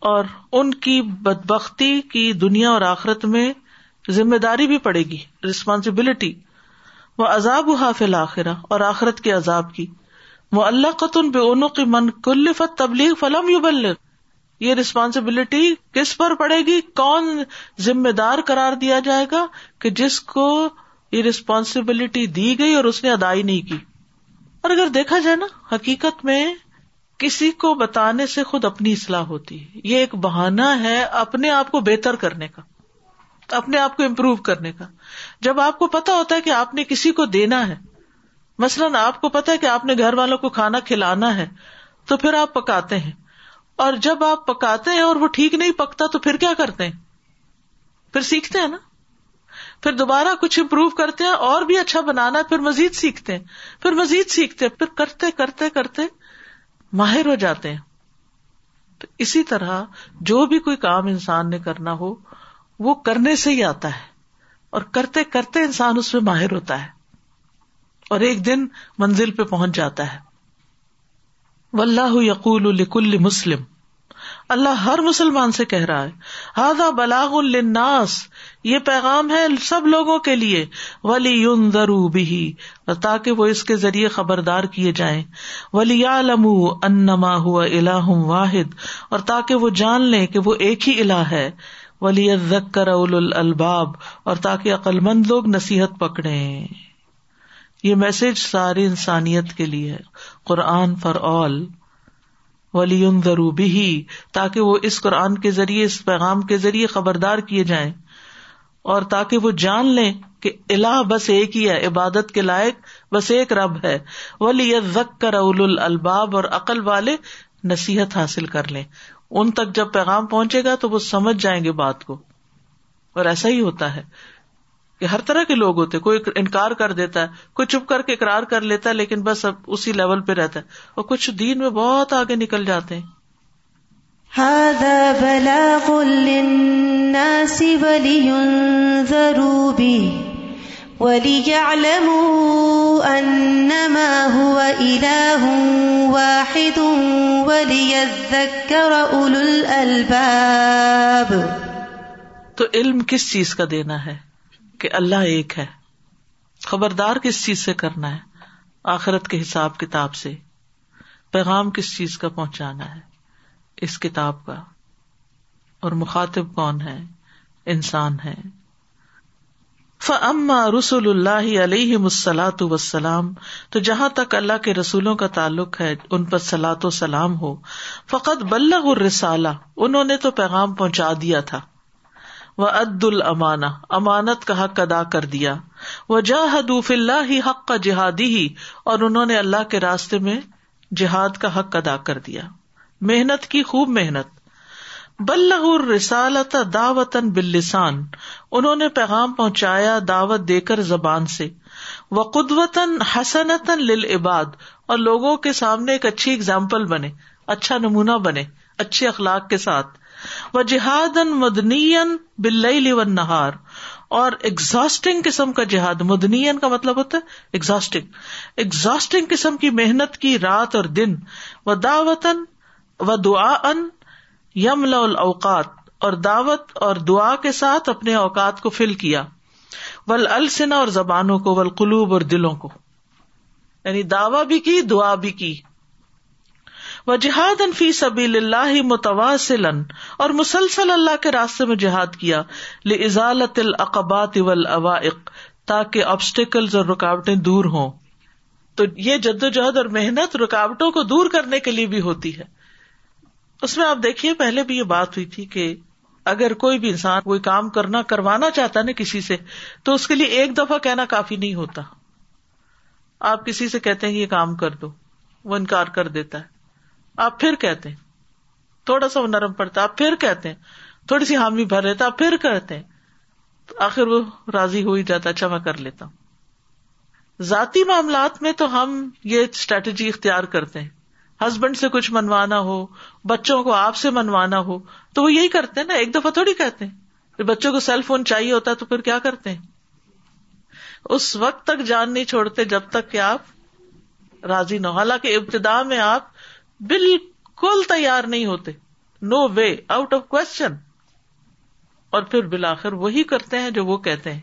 اور ان کی بد بختی کی دنیا اور آخرت میں ذمے داری بھی پڑے گی ریسپانسبلٹی وہ عذاب اذابرہ اور آخرت کے عذاب کی وہ اللہ قطن بے ان کی من کلفت تبلیغ فلم یو بلغ یہ ریسپانسبلٹی کس پر پڑے گی کون ذمے دار کرار دیا جائے گا کہ جس کو یہ ریسپانسبلٹی دی گئی اور اس نے ادائی نہیں کی اور اگر دیکھا جائے نا حقیقت میں کسی کو بتانے سے خود اپنی اصلاح ہوتی ہے یہ ایک بہانا ہے اپنے آپ کو بہتر کرنے کا اپنے آپ کو امپروو کرنے کا جب آپ کو پتا ہوتا ہے کہ آپ نے کسی کو دینا ہے مثلاً آپ کو پتا ہے کہ آپ نے گھر والوں کو کھانا کھلانا ہے تو پھر آپ پکاتے ہیں اور جب آپ پکاتے ہیں اور وہ ٹھیک نہیں پکتا تو پھر کیا کرتے ہیں پھر سیکھتے ہیں نا پھر دوبارہ کچھ امپروو کرتے ہیں اور بھی اچھا بنانا پھر مزید سیکھتے ہیں پھر مزید سیکھتے ہیں پھر کرتے کرتے کرتے ماہر ہو جاتے ہیں تو اسی طرح جو بھی کوئی کام انسان نے کرنا ہو وہ کرنے سے ہی آتا ہے اور کرتے کرتے انسان اس میں ماہر ہوتا ہے اور ایک دن منزل پہ پہنچ جاتا ہے و اللہ یقول مسلم اللہ ہر مسلمان سے کہہ رہا ہے ہاضا بلاغ الناس یہ پیغام ہے سب لوگوں کے لیے ولی بہی اور تاکہ وہ اس کے ذریعے خبردار کیے جائیں ولی ولیم انما الہ واحد اور تاکہ وہ جان لے کہ وہ ایک ہی الہ ہے ولی ذکر الباب اور تاکہ عقلمند لوگ نصیحت پکڑے یہ میسج ساری انسانیت کے لیے ہے قرآن فار آل ولی ضروبی ہی تاکہ وہ اس قرآن کے ذریعے اس پیغام کے ذریعے خبردار کیے جائیں اور تاکہ وہ جان لے کہ اللہ بس ایک ہی ہے عبادت کے لائق بس ایک رب ہے ولی ذک کر اول الباب اور عقل والے نصیحت حاصل کر لیں ان تک جب پیغام پہنچے گا تو وہ سمجھ جائیں گے بات کو اور ایسا ہی ہوتا ہے کہ ہر طرح کے لوگ ہوتے ہیں کوئی انکار کر دیتا ہے کوئی چپ کر کے اقرار کر لیتا ہے لیکن بس اب اسی لیول پہ رہتا ہے اور کچھ دین میں بہت آگے نکل جاتے واحد وليذكر أولو الألباب تو علم کس چیز کا دینا ہے کہ اللہ ایک ہے خبردار کس چیز سے کرنا ہے آخرت کے حساب کتاب سے پیغام کس چیز کا پہنچانا ہے اس کتاب کا اور مخاطب کون ہے انسان ہے فما رسول اللہ علیہ مسلاۃ وسلام تو جہاں تک اللہ کے رسولوں کا تعلق ہے ان پر سلاۃ و سلام ہو فقط بلغ الرسالہ انہوں نے تو پیغام پہنچا دیا تھا و عد المانا امانت کا حق ادا کر دیا وہ جا اللہ ہی حق کا جہادی ہی اور انہوں نے اللہ کے راستے میں جہاد کا حق ادا کر دیا محنت کی خوب محنت بلہ رسالت دعوتن بلسان انہوں نے پیغام پہنچایا دعوت دے کر زبان سے وہ قدوتن حسنت للعباد اور لوگوں کے سامنے ایک اچھی اگزامپل بنے اچھا نمونہ بنے اچھے اخلاق کے ساتھ وہ جہاد مدنی بل کا جہاد مدنی کا مطلب ہوتا ہے ایگزاسٹنگ ایگزاسٹنگ قسم کی محنت کی رات اور دن دعا دعوت یم لوقات اور دعوت اور دعا کے ساتھ اپنے اوقات کو فل کیا ول السنا اور زبانوں کو ول قلوب اور دلوں کو یعنی دعوی بھی کی دعا بھی کی جہاد فی سبیل اللہ متواصل اور مسلسل اللہ کے راستے میں جہاد کیا لزالت العقبات القباطا تاکہ آبسٹیکلز اور رکاوٹیں دور ہوں تو یہ جدوجہد اور محنت رکاوٹوں کو دور کرنے کے لیے بھی ہوتی ہے اس میں آپ دیکھیے پہلے بھی یہ بات ہوئی تھی کہ اگر کوئی بھی انسان کوئی کام کرنا کروانا چاہتا نا کسی سے تو اس کے لیے ایک دفعہ کہنا کافی نہیں ہوتا آپ کسی سے کہتے ہیں یہ کام کر دو وہ انکار کر دیتا ہے آپ پھر کہتے ہیں تھوڑا سا وہ نرم پڑتا آپ پھر کہتے ہیں تھوڑی سی حامی بھر رہتا کہتے ہیں آخر وہ راضی ہو ہی جاتا اچھا میں کر لیتا ہوں ذاتی معاملات میں تو ہم یہ اسٹریٹجی اختیار کرتے ہیں ہسبینڈ سے کچھ منوانا ہو بچوں کو آپ سے منوانا ہو تو وہ یہی کرتے ہیں نا ایک دفعہ تھوڑی کہتے ہیں بچوں کو سیل فون چاہیے ہوتا تو پھر کیا کرتے ہیں اس وقت تک جان نہیں چھوڑتے جب تک کہ آپ راضی نہ ہو حالانکہ ابتدا میں آپ بالکل تیار نہیں ہوتے no way out of question اور پھر بلاخر وہی کرتے ہیں جو وہ کہتے ہیں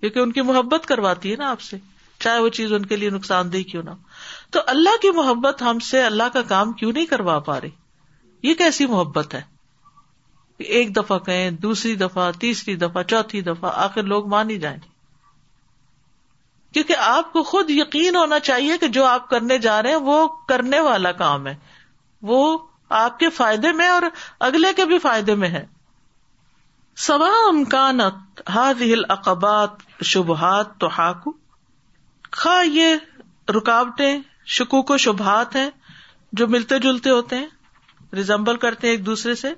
کیونکہ ان کی محبت کرواتی ہے نا آپ سے چاہے وہ چیز ان کے لیے نقصان دہ کیوں نہ ہو تو اللہ کی محبت ہم سے اللہ کا کام کیوں نہیں کروا پا رہی یہ کیسی محبت ہے ایک دفعہ کہیں دوسری دفعہ تیسری دفعہ چوتھی دفعہ آخر لوگ مان ہی جائیں کیونکہ آپ کو خود یقین ہونا چاہیے کہ جو آپ کرنے جا رہے ہیں وہ کرنے والا کام ہے وہ آپ کے فائدے میں اور اگلے کے بھی فائدے میں ہے سوا امکانت ہل اقبات شبہات تو ہاکو خا یہ رکاوٹیں شکوک و شبہات ہیں جو ملتے جلتے ہوتے ہیں ریزمبل کرتے ہیں ایک دوسرے سے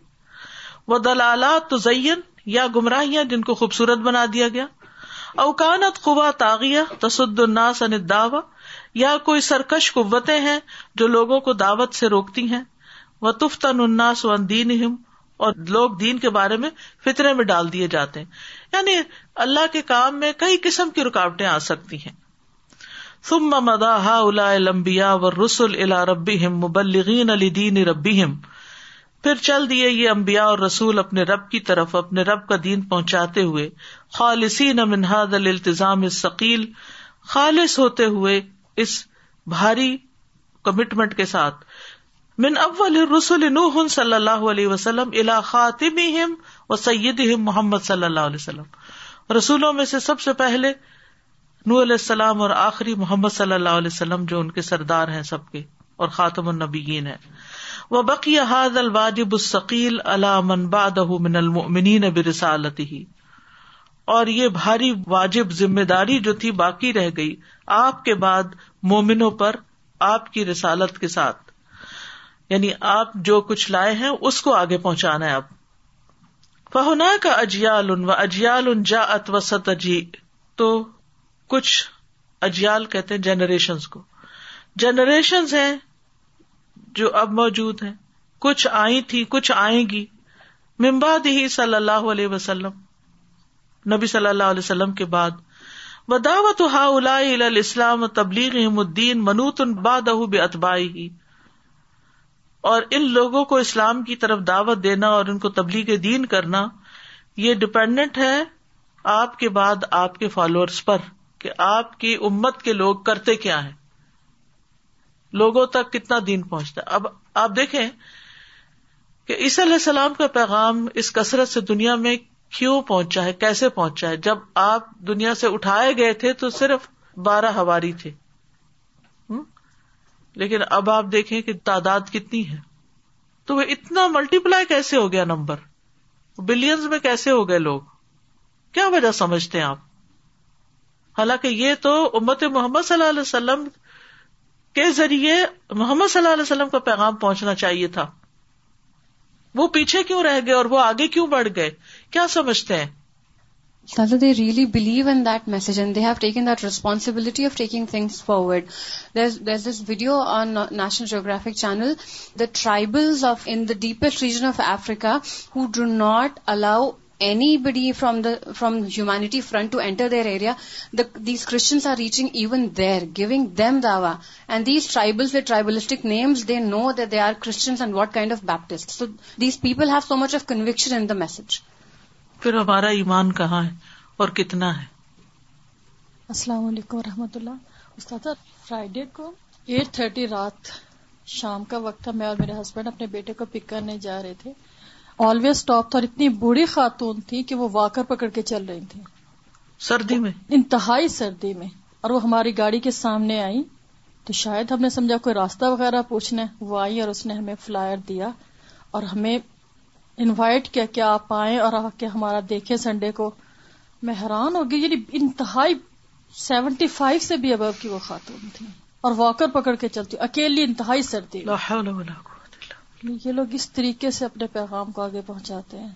وہ دلالات تو زین یا گمراہیاں جن کو خوبصورت بنا دیا گیا اوکانت قوا تاغیہ تصد الناس ان دعوی یا کوئی سرکش قوتیں ہیں جو لوگوں کو دعوت سے روکتی ہیں وہ و دین دین اور لوگ کے بارے میں فطرے میں ڈال دیے جاتے ہیں یعنی اللہ کے کام میں کئی قسم کی رکاوٹیں آ سکتی ہیں الا لمبیا و رسول الا ربی مبلغین علی دین ربی پھر چل دیے یہ امبیا اور رسول اپنے رب کی طرف اپنے رب کا دین پہنچاتے ہوئے خالصین الالتزام ثقیل خالص ہوتے ہوئے اس بھاری کمٹمنٹ کے ساتھ من اول رسول نوح صلی اللہ علیہ وسلم الا خاطم و سید محمد صلی اللہ علیہ وسلم رسولوں میں سے سب سے پہلے علیہ السلام اور آخری محمد صلی اللہ علیہ وسلم جو ان کے سردار ہیں سب کے اور خاتم النبیین ہیں وہ بکی حاد الواجب واجب علام بادہ من المنی نب رسالتی اور یہ بھاری واجب ذمہ داری جو تھی باقی رہ گئی آپ کے بعد مومنوں پر آپ کی رسالت کے ساتھ یعنی آپ جو کچھ لائے ہیں اس کو آگے پہنچانا ہے اب فہنا کا اجیال ان و اجیال ان جا ات اجی تو کچھ اجیال کہتے ہیں جنریشن کو جنریشن ہیں جو اب موجود ہیں کچھ آئی تھی کچھ آئیں گی ممباد ہی صلی اللہ علیہ وسلم نبی صلی اللہ علیہ وسلم کے بعد دعوت ہا الاسلام تبلیغ احمدین منوۃ اتبائی ہی اور ان لوگوں کو اسلام کی طرف دعوت دینا اور ان کو تبلیغ دین کرنا یہ ڈپینڈنٹ ہے آپ کے بعد آپ کے فالوئرس پر کہ آپ کی امت کے لوگ کرتے کیا ہیں لوگوں تک کتنا دین پہنچتا ہے اب آپ دیکھیں کہ عیسی علیہ السلام کا پیغام اس کثرت سے دنیا میں کیوں پہنچا ہے کیسے پہنچا ہے جب آپ دنیا سے اٹھائے گئے تھے تو صرف بارہ ہواری تھے لیکن اب آپ دیکھیں کہ تعداد کتنی ہے تو وہ اتنا ملٹی پلائی کیسے ہو گیا نمبر بلین کیسے ہو گئے لوگ کیا وجہ سمجھتے ہیں آپ حالانکہ یہ تو امت محمد صلی اللہ علیہ وسلم کے ذریعے محمد صلی اللہ علیہ وسلم کا پیغام پہنچنا چاہیے تھا وہ پیچھے کیوں رہ گئے اور وہ آگے کیوں بڑھ گئے کیا سمجھتے ہیں دے really believe in that message and they have taken that responsibility of taking things forward there's is video on national geographic channel the tribals of in the deepest region of Africa who do not allow anybody from the from humanity front to enter their area these Christians are reaching even there giving them Dawa and these with tribalistic names they know they are Christians and what kind of Baptist so these people have so much of conviction in the message پھر ہمارا ایمان کہاں ہے اور کتنا ہے السلام علیکم و رحمۃ اللہ استاد فرائیڈے کو ایٹ تھرٹی رات شام کا وقت تھا میں اور میرے ہسبینڈ اپنے بیٹے کو پک کرنے جا رہے تھے آلویز اسٹاپ تھا اور اتنی بری خاتون تھی کہ وہ واکر پکڑ کے چل رہی تھی سردی میں انتہائی سردی میں اور وہ ہماری گاڑی کے سامنے آئی تو شاید ہم نے سمجھا کوئی راستہ وغیرہ پوچھنا ہے وہ آئی اور اس نے ہمیں فلائر دیا اور ہمیں انوائٹ کیا کہ آپ آئیں اور آ کے ہمارا دیکھیں سنڈے کو میں حیران ہو گئی یعنی انتہائی سیونٹی فائیو سے بھی ابب کی وہ خاتون تھی اور واکر پکڑ کے چلتی اکیلی انتہائی سردی یہ لوگ اس طریقے سے اپنے پیغام کو آگے پہنچاتے ہیں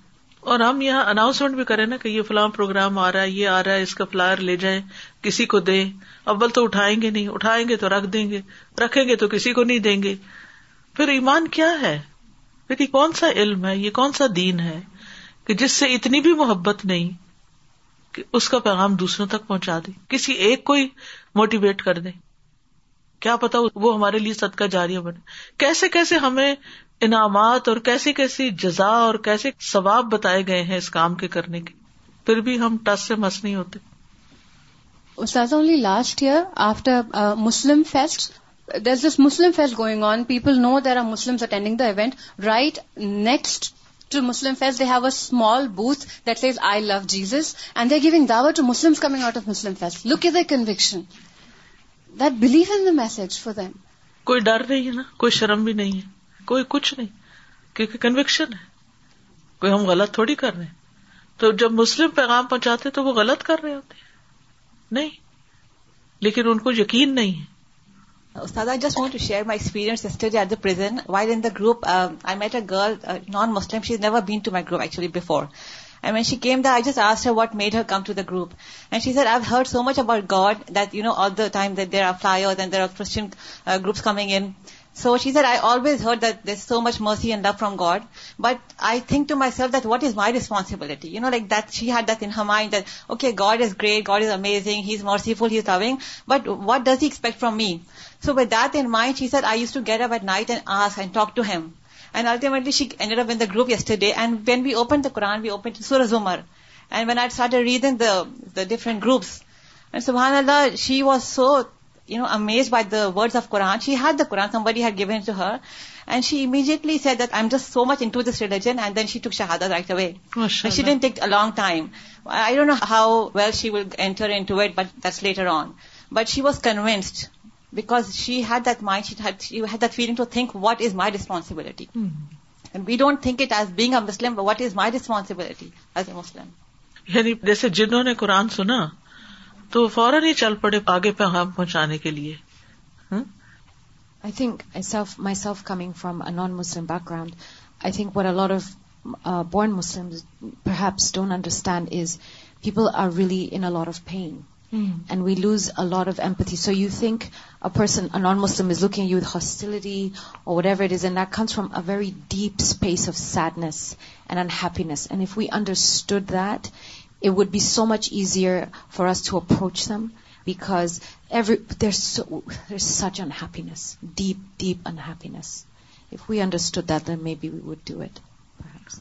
اور ہم یہاں اناؤنسمنٹ بھی کریں نا کہ یہ فلاں پروگرام آ رہا ہے یہ آ رہا ہے اس کا فلائر لے جائیں کسی کو دیں اول تو اٹھائیں گے نہیں اٹھائیں گے تو رکھ دیں گے رکھیں گے تو کسی کو نہیں دیں گے پھر ایمان کیا ہے کون سا علم ہے یہ کون سا دین ہے کہ جس سے اتنی بھی محبت نہیں کہ اس کا پیغام دوسروں تک پہنچا دے کسی ایک کو ہی موٹیویٹ کر دے کیا پتا وہ ہمارے لیے صدقہ جاریہ بنے کیسے کیسے ہمیں انعامات اور کیسی کیسی جزا اور کیسے ثواب بتائے گئے ہیں اس کام کے کرنے کے پھر بھی ہم ٹس سے مس نہیں ہوتے only last year after Muslim fest message for them. کوئی ڈر نہیں ہے نا کوئی شرم بھی نہیں ہے کوئی کچھ نہیں کیونکہ کنوکشن ہے کوئی ہم غلط تھوڑی کر رہے ہیں تو جب مسلم پیغام پہنچاتے تو وہ غلط کر رہے ہوتے ہیں نہیں لیکن ان کو یقین نہیں ہے Ustad, I just want to share my experience yesterday at the prison. While in the group, um, I met a girl, uh, non-Muslim. She's never been to my group actually before. And when she came there, I just asked her what made her come to the group. And she said, I've heard so much about God that, all the time that there are flyers and there are Christian uh, groups coming in. So she said, I always heard that there's so much mercy and love from God, but I think to myself that what is my responsibility? You know, like that she had that in her mind that, okay, God is great, God is amazing, He's merciful, He's loving, but what does He expect from me? So with that in mind, she said, I used to get up at night and ask and talk to Him. And ultimately she ended up in the group yesterday, and when we opened the Quran, we opened Surah Zumar. And when I started reading the different groups, and subhanAllah, she was so you know amaze by the word of Quran she given to her and she immediately how well she later on but she was convinced because she had that feeling to think what is my responsibility we don't think it as being a Muslim what is my responsibility as a Muslim جنہوں نے قرآن سنا تو فوراً ہی چل پڑے آگے پہ پہنچانے کے لیے I think myself coming from non Muslim background I think Muslim don't understand is people are really lot of pain and we lose a lot of empathy so you think a person a non Muslim is looking you with hostility اور deep space of sadness and happiness and if we understood that It would be so much easier for us to approach them because there's such unhappiness, deep, deep unhappiness. If we understood that, then maybe we would do it, perhaps.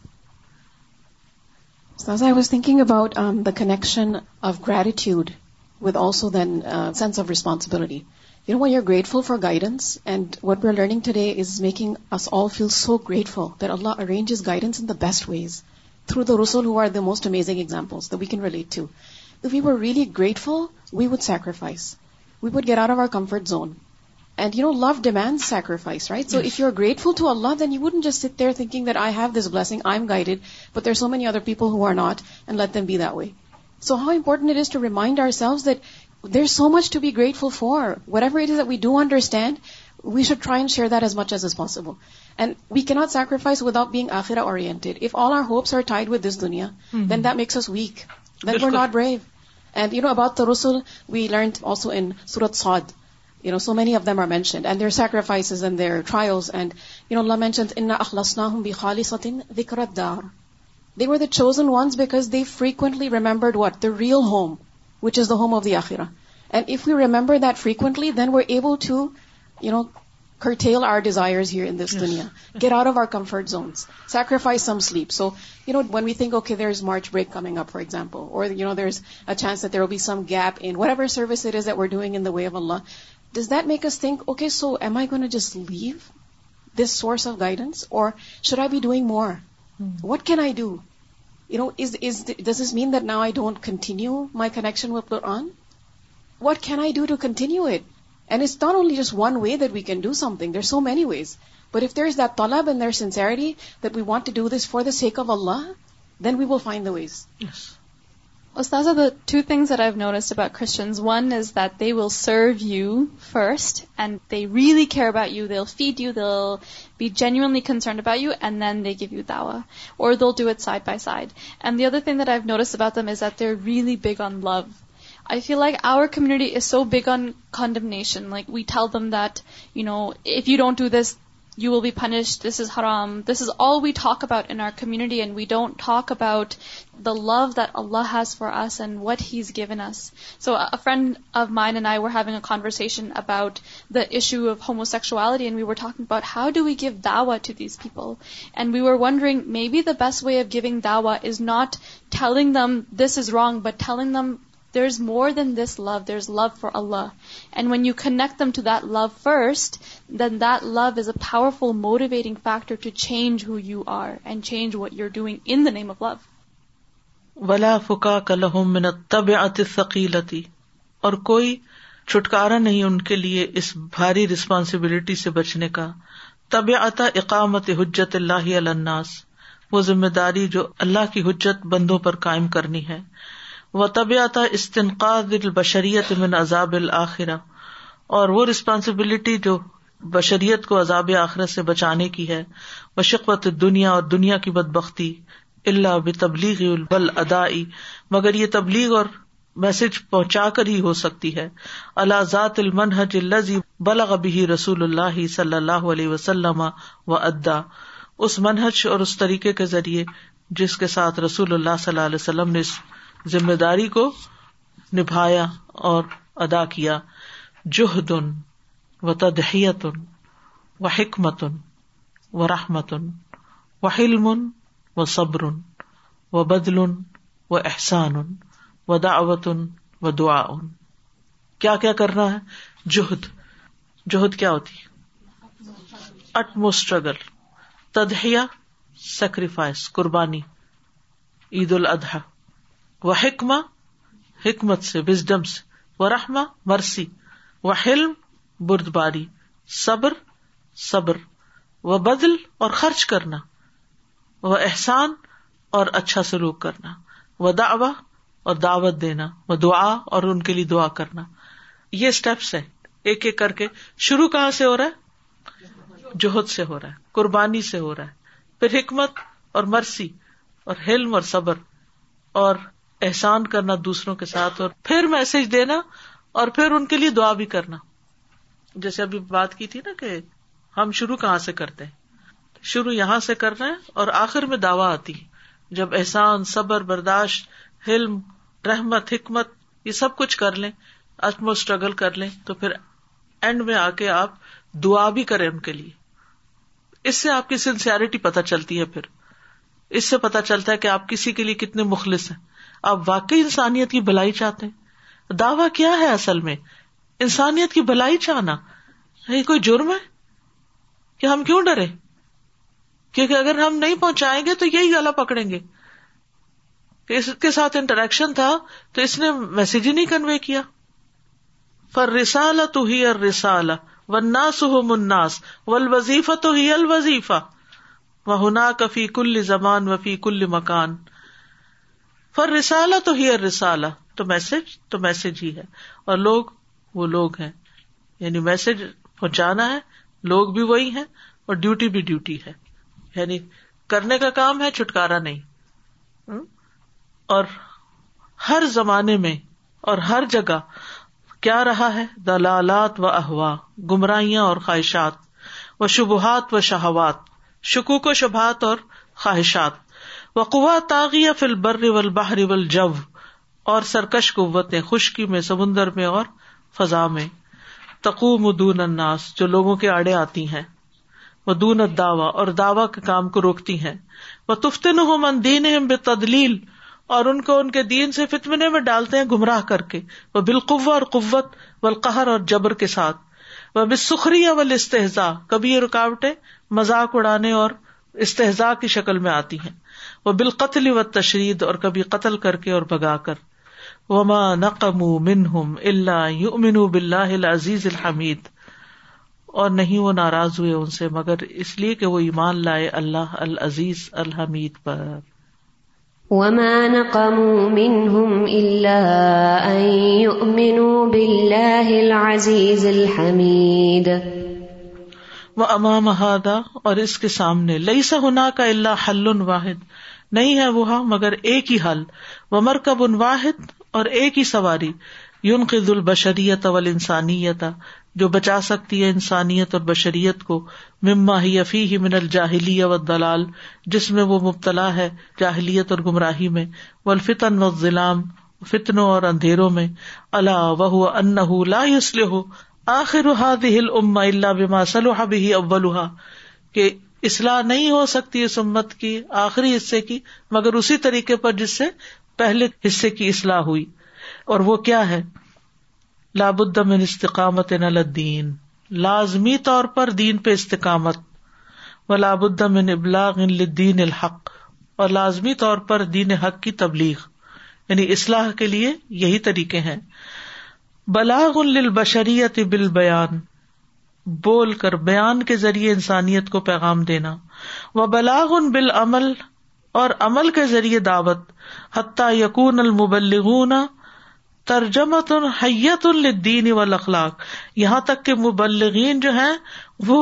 So as I was thinking about um, the connection of gratitude with also then uh, sense of responsibility. You know, when you're grateful for guidance, and what we're learning today is making us all feel so grateful that Allah arranges guidance in the best ways through the Rasul, who are the most amazing examples that we can relate to. If we were really grateful, we would sacrifice. We would get out of our comfort zone. And love demands sacrifice, right? So if you're grateful to Allah, then you wouldn't just sit there thinking that I have this blessing, I'm guided, but there's so many other people who are not, and let them be that way. So how important it is to remind ourselves that there's so much to be grateful for. Whatever it is that we do understand, we should try and share that as much as is possible and we کی not sacrifice without being if all our hopes are tied with this دنیا then that makes us weak then we're not brave and you know about رسول we learn also in سورت سعد you know so many of them are mentioned and their sacrifice were the chosen ones because they frequently remembered what the real home which is the home of the آخرا and if you remember that frequently then able to you know کر ٹھیک our desire here دنیا gear our over comfort zones sacrifice some sleep so you know when we think there is March break coming up for example you know there is a chance there were be some gap in whatever service is our doing in the way will this deck thick okay so am I gonna just leave this source of guidance or should I be doing more what can I do you knows this is mean that now I don't continue my connection when what can I do to continue it just one way that we can do something there so many ways but if there is that dollar that we want to this for the sake of Allah then we will finances serve you firstly care about you and then they گی او دو side by and the earth نورس about really big on love I feel like our community is so big on condemnation. Like, we tell them that, you know, if you don't do this, you will be punished. This is haram. This is all we talk about in our community, and we don't talk about the love that Allah has for us and what He's given us. So a friend of mine and I were having a conversation about the issue of homosexuality, and we were talking about how do we give dawah to these people. And we were wondering, maybe the best way of giving dawah is not telling them this is wrong, but telling them ولا فکت ثقیلتی اور کوئی چھٹکارا نہیں ان کے لیے اس بھاری responsibility سے بچنے کا طبعت اقامت حجت اللہ الناس وہ ذمہ داری جو اللہ کی حجت بندوں پر قائم کرنی ہے و طبیعت استنقاد البشریت من عذاب الآخرہ اور وہ رسپانسبلٹی جو بشریت کو عذاب آخرت سے بچانے کی ہے دنیا اور دنیا کی بد بختی اللہ تبلیغ البل ادائی مگر یہ تبلیغ اور میسج پہنچا کر ہی ہو سکتی ہے اللہ ذات المنحج بلغ بھی رسول اللہ صلی اللہ علیہ وسلم و ادا اس منہج اور اس طریقے کے ذریعے جس کے ساتھ رسول اللہ صلی اللہ علیہ وسلم نے ذمہ داری کو نبھایا اور ادا کیا جوہدن و تدہیتن و حکمتن و رحمتن و حلم و صبر و بدل و احسان و دعوتن و دعا کیا کیا کرنا ہے جوہد جوہد کیا ہوتی اسٹرگل تدہیا سیکریفائس قربانی عید الاضحی حکمہ حکمت سے وزڈم سے وہ رحما مرسی وہ حلم برد باری صبر صبر و بدل اور خرچ کرنا وہ احسان اور اچھا سلوک کرنا وہ دعوی اور دعوت دینا وہ دعا اور ان کے لیے دعا کرنا یہ اسٹیپس ہے ایک ایک کر کے شروع کہاں سے ہو رہا ہے جوہد سے ہو رہا ہے قربانی سے ہو رہا ہے پھر حکمت اور مرسی اور حلم اور صبر اور احسان کرنا دوسروں کے ساتھ اور پھر میسج دینا اور پھر ان کے لیے دعا بھی کرنا جیسے ابھی بات کی تھی نا کہ ہم شروع کہاں سے کرتے ہیں شروع یہاں سے کر رہے ہیں اور آخر میں دعوی آتی جب احسان صبر برداشت حلم رحمت حکمت یہ سب کچھ کر لیں اسٹرگل کر لیں تو پھر اینڈ میں آ کے آپ دعا بھی کریں ان کے لیے اس سے آپ کی سنسیئرٹی پتہ چلتی ہے پھر اس سے پتا چلتا ہے کہ آپ کسی کے لیے کتنے مخلص ہیں آپ واقعی انسانیت کی بھلائی چاہتے ہیں دعوی کیا ہے اصل میں انسانیت کی بھلائی چاہنا یہ کوئی جرم ہے کہ ہم ہم کیوں ڈرے کیونکہ اگر نہیں پہنچائیں گے تو یہی گلا پکڑیں گے کہ اس کے ساتھ انٹریکشن تھا تو اس نے میسج ہی نہیں کنوے کیا فر رسالا تو ہی ار ہو مناس و وظیفہ تو ہی الوظیفہ وہ نہ کفی کل زبان وفی کل مکان رسالہ تو ہیئر رسالہ تو میسج تو میسج ہی ہے اور لوگ وہ لوگ ہیں یعنی میسج پہنچانا ہے لوگ بھی وہی ہیں اور ڈیوٹی بھی ڈیوٹی ہے یعنی کرنے کا کام ہے چھٹکارا نہیں اور ہر زمانے میں اور ہر جگہ کیا رہا ہے دلالات و احوا گمراہیاں اور خواہشات و شبہات و شہوات شکوک و شبہات اور خواہشات وہ قوا تاغی یا فل بر بہ ول جب اور سرکش قوتیں خشکی میں سمندر میں اور فضا میں تقو مدون اناس جو لوگوں کے آڑے آتی ہیں وہ دونت دعوا اور دعوی کے کام کو روکتی ہیں وہ تفتن دین بے تدلیل اور ان کو ان کے دین سے فتمنے میں ڈالتے ہیں گمراہ کر کے وہ بالقوہ اور قوت و القہر اور جبر کے ساتھ وہ بے سخری یا ول استحزا کبھی یہ رکاوٹیں مذاق اڑانے اور استحزا کی شکل میں آتی ہیں بال قتل و تشرید اور کبھی قتل کر کے اور بگا کر وما نقم اللہ امن بلّہ عزیز الحمید اور نہیں وہ ناراض ہوئے ان سے مگر اس لیے کہ وہ ایمان لائے اللہ العزیز الحمید پر العزيز الحميد وأمام هذا اور اس کے سامنے ليس هناك کا اللہ حل واحد نہیں ہے وہ مگر ایک ہی حل مرکب ان واحد اور ایک ہی سواری یون قد البشریت اول انسانیت جو بچا سکتی ہے انسانیت اور بشریت کو مما ہی ہی من الجاہلی و دلال جس میں وہ مبتلا ہے جاہلیت اور گمراہی میں الفتن و ضلام فتنوں اور اندھیروں میں اللہ وہ ان لا یوسل ہو آخر اما اللہ بما صلاح بھی اولا اصلاح نہیں ہو سکتی اس امت کی آخری حصے کی مگر اسی طریقے پر جس سے پہلے حصے کی اصلاح ہوئی اور وہ کیا ہے استقامت لازمی طور پر دین پہ استقامت و ابلاغ الحق اور لازمی طور پر دین حق کی تبلیغ یعنی اسلح کے لیے یہی طریقے ہیں بلاغ البشریت ابل بیان بول کر بیان کے ذریعے انسانیت کو پیغام دینا وہ بال بالعمل اور عمل کے ذریعے دعوت حتیٰ یقون المبلغنا ترجمت حیت الدین و یہاں تک کہ مبلغین جو ہیں وہ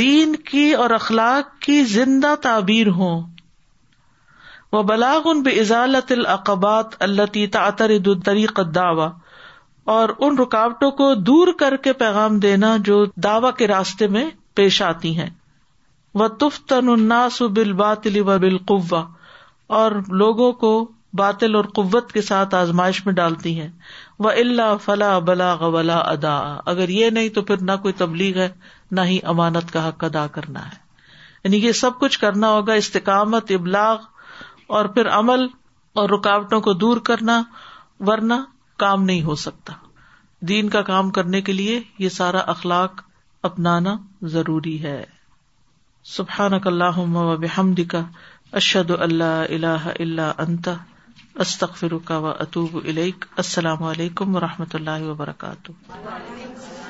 دین کی اور اخلاق کی زندہ تعبیر ہو وہ بلاغ ان بزالت اللہ تعطر تعطرت دعوی اور ان رکاوٹوں کو دور کر کے پیغام دینا جو دعوی کے راستے میں پیش آتی ہیں وہ الناس بل باطل و بل قوا اور لوگوں کو باطل اور قوت کے ساتھ آزمائش میں ڈالتی ہیں وہ اللہ فلا بلا غلا ادا اگر یہ نہیں تو پھر نہ کوئی تبلیغ ہے نہ ہی امانت کا حق ادا کرنا ہے یعنی یہ سب کچھ کرنا ہوگا استقامت ابلاغ اور پھر عمل اور رکاوٹوں کو دور کرنا ورنہ کام نہیں ہو سکتا دین کا کام کرنے کے لیے یہ سارا اخلاق اپنانا ضروری ہے سبحان کا اشد اللہ اللہ اللہ انتا استخر کا و اطوب السلام علیکم و رحمۃ اللہ وبرکاتہ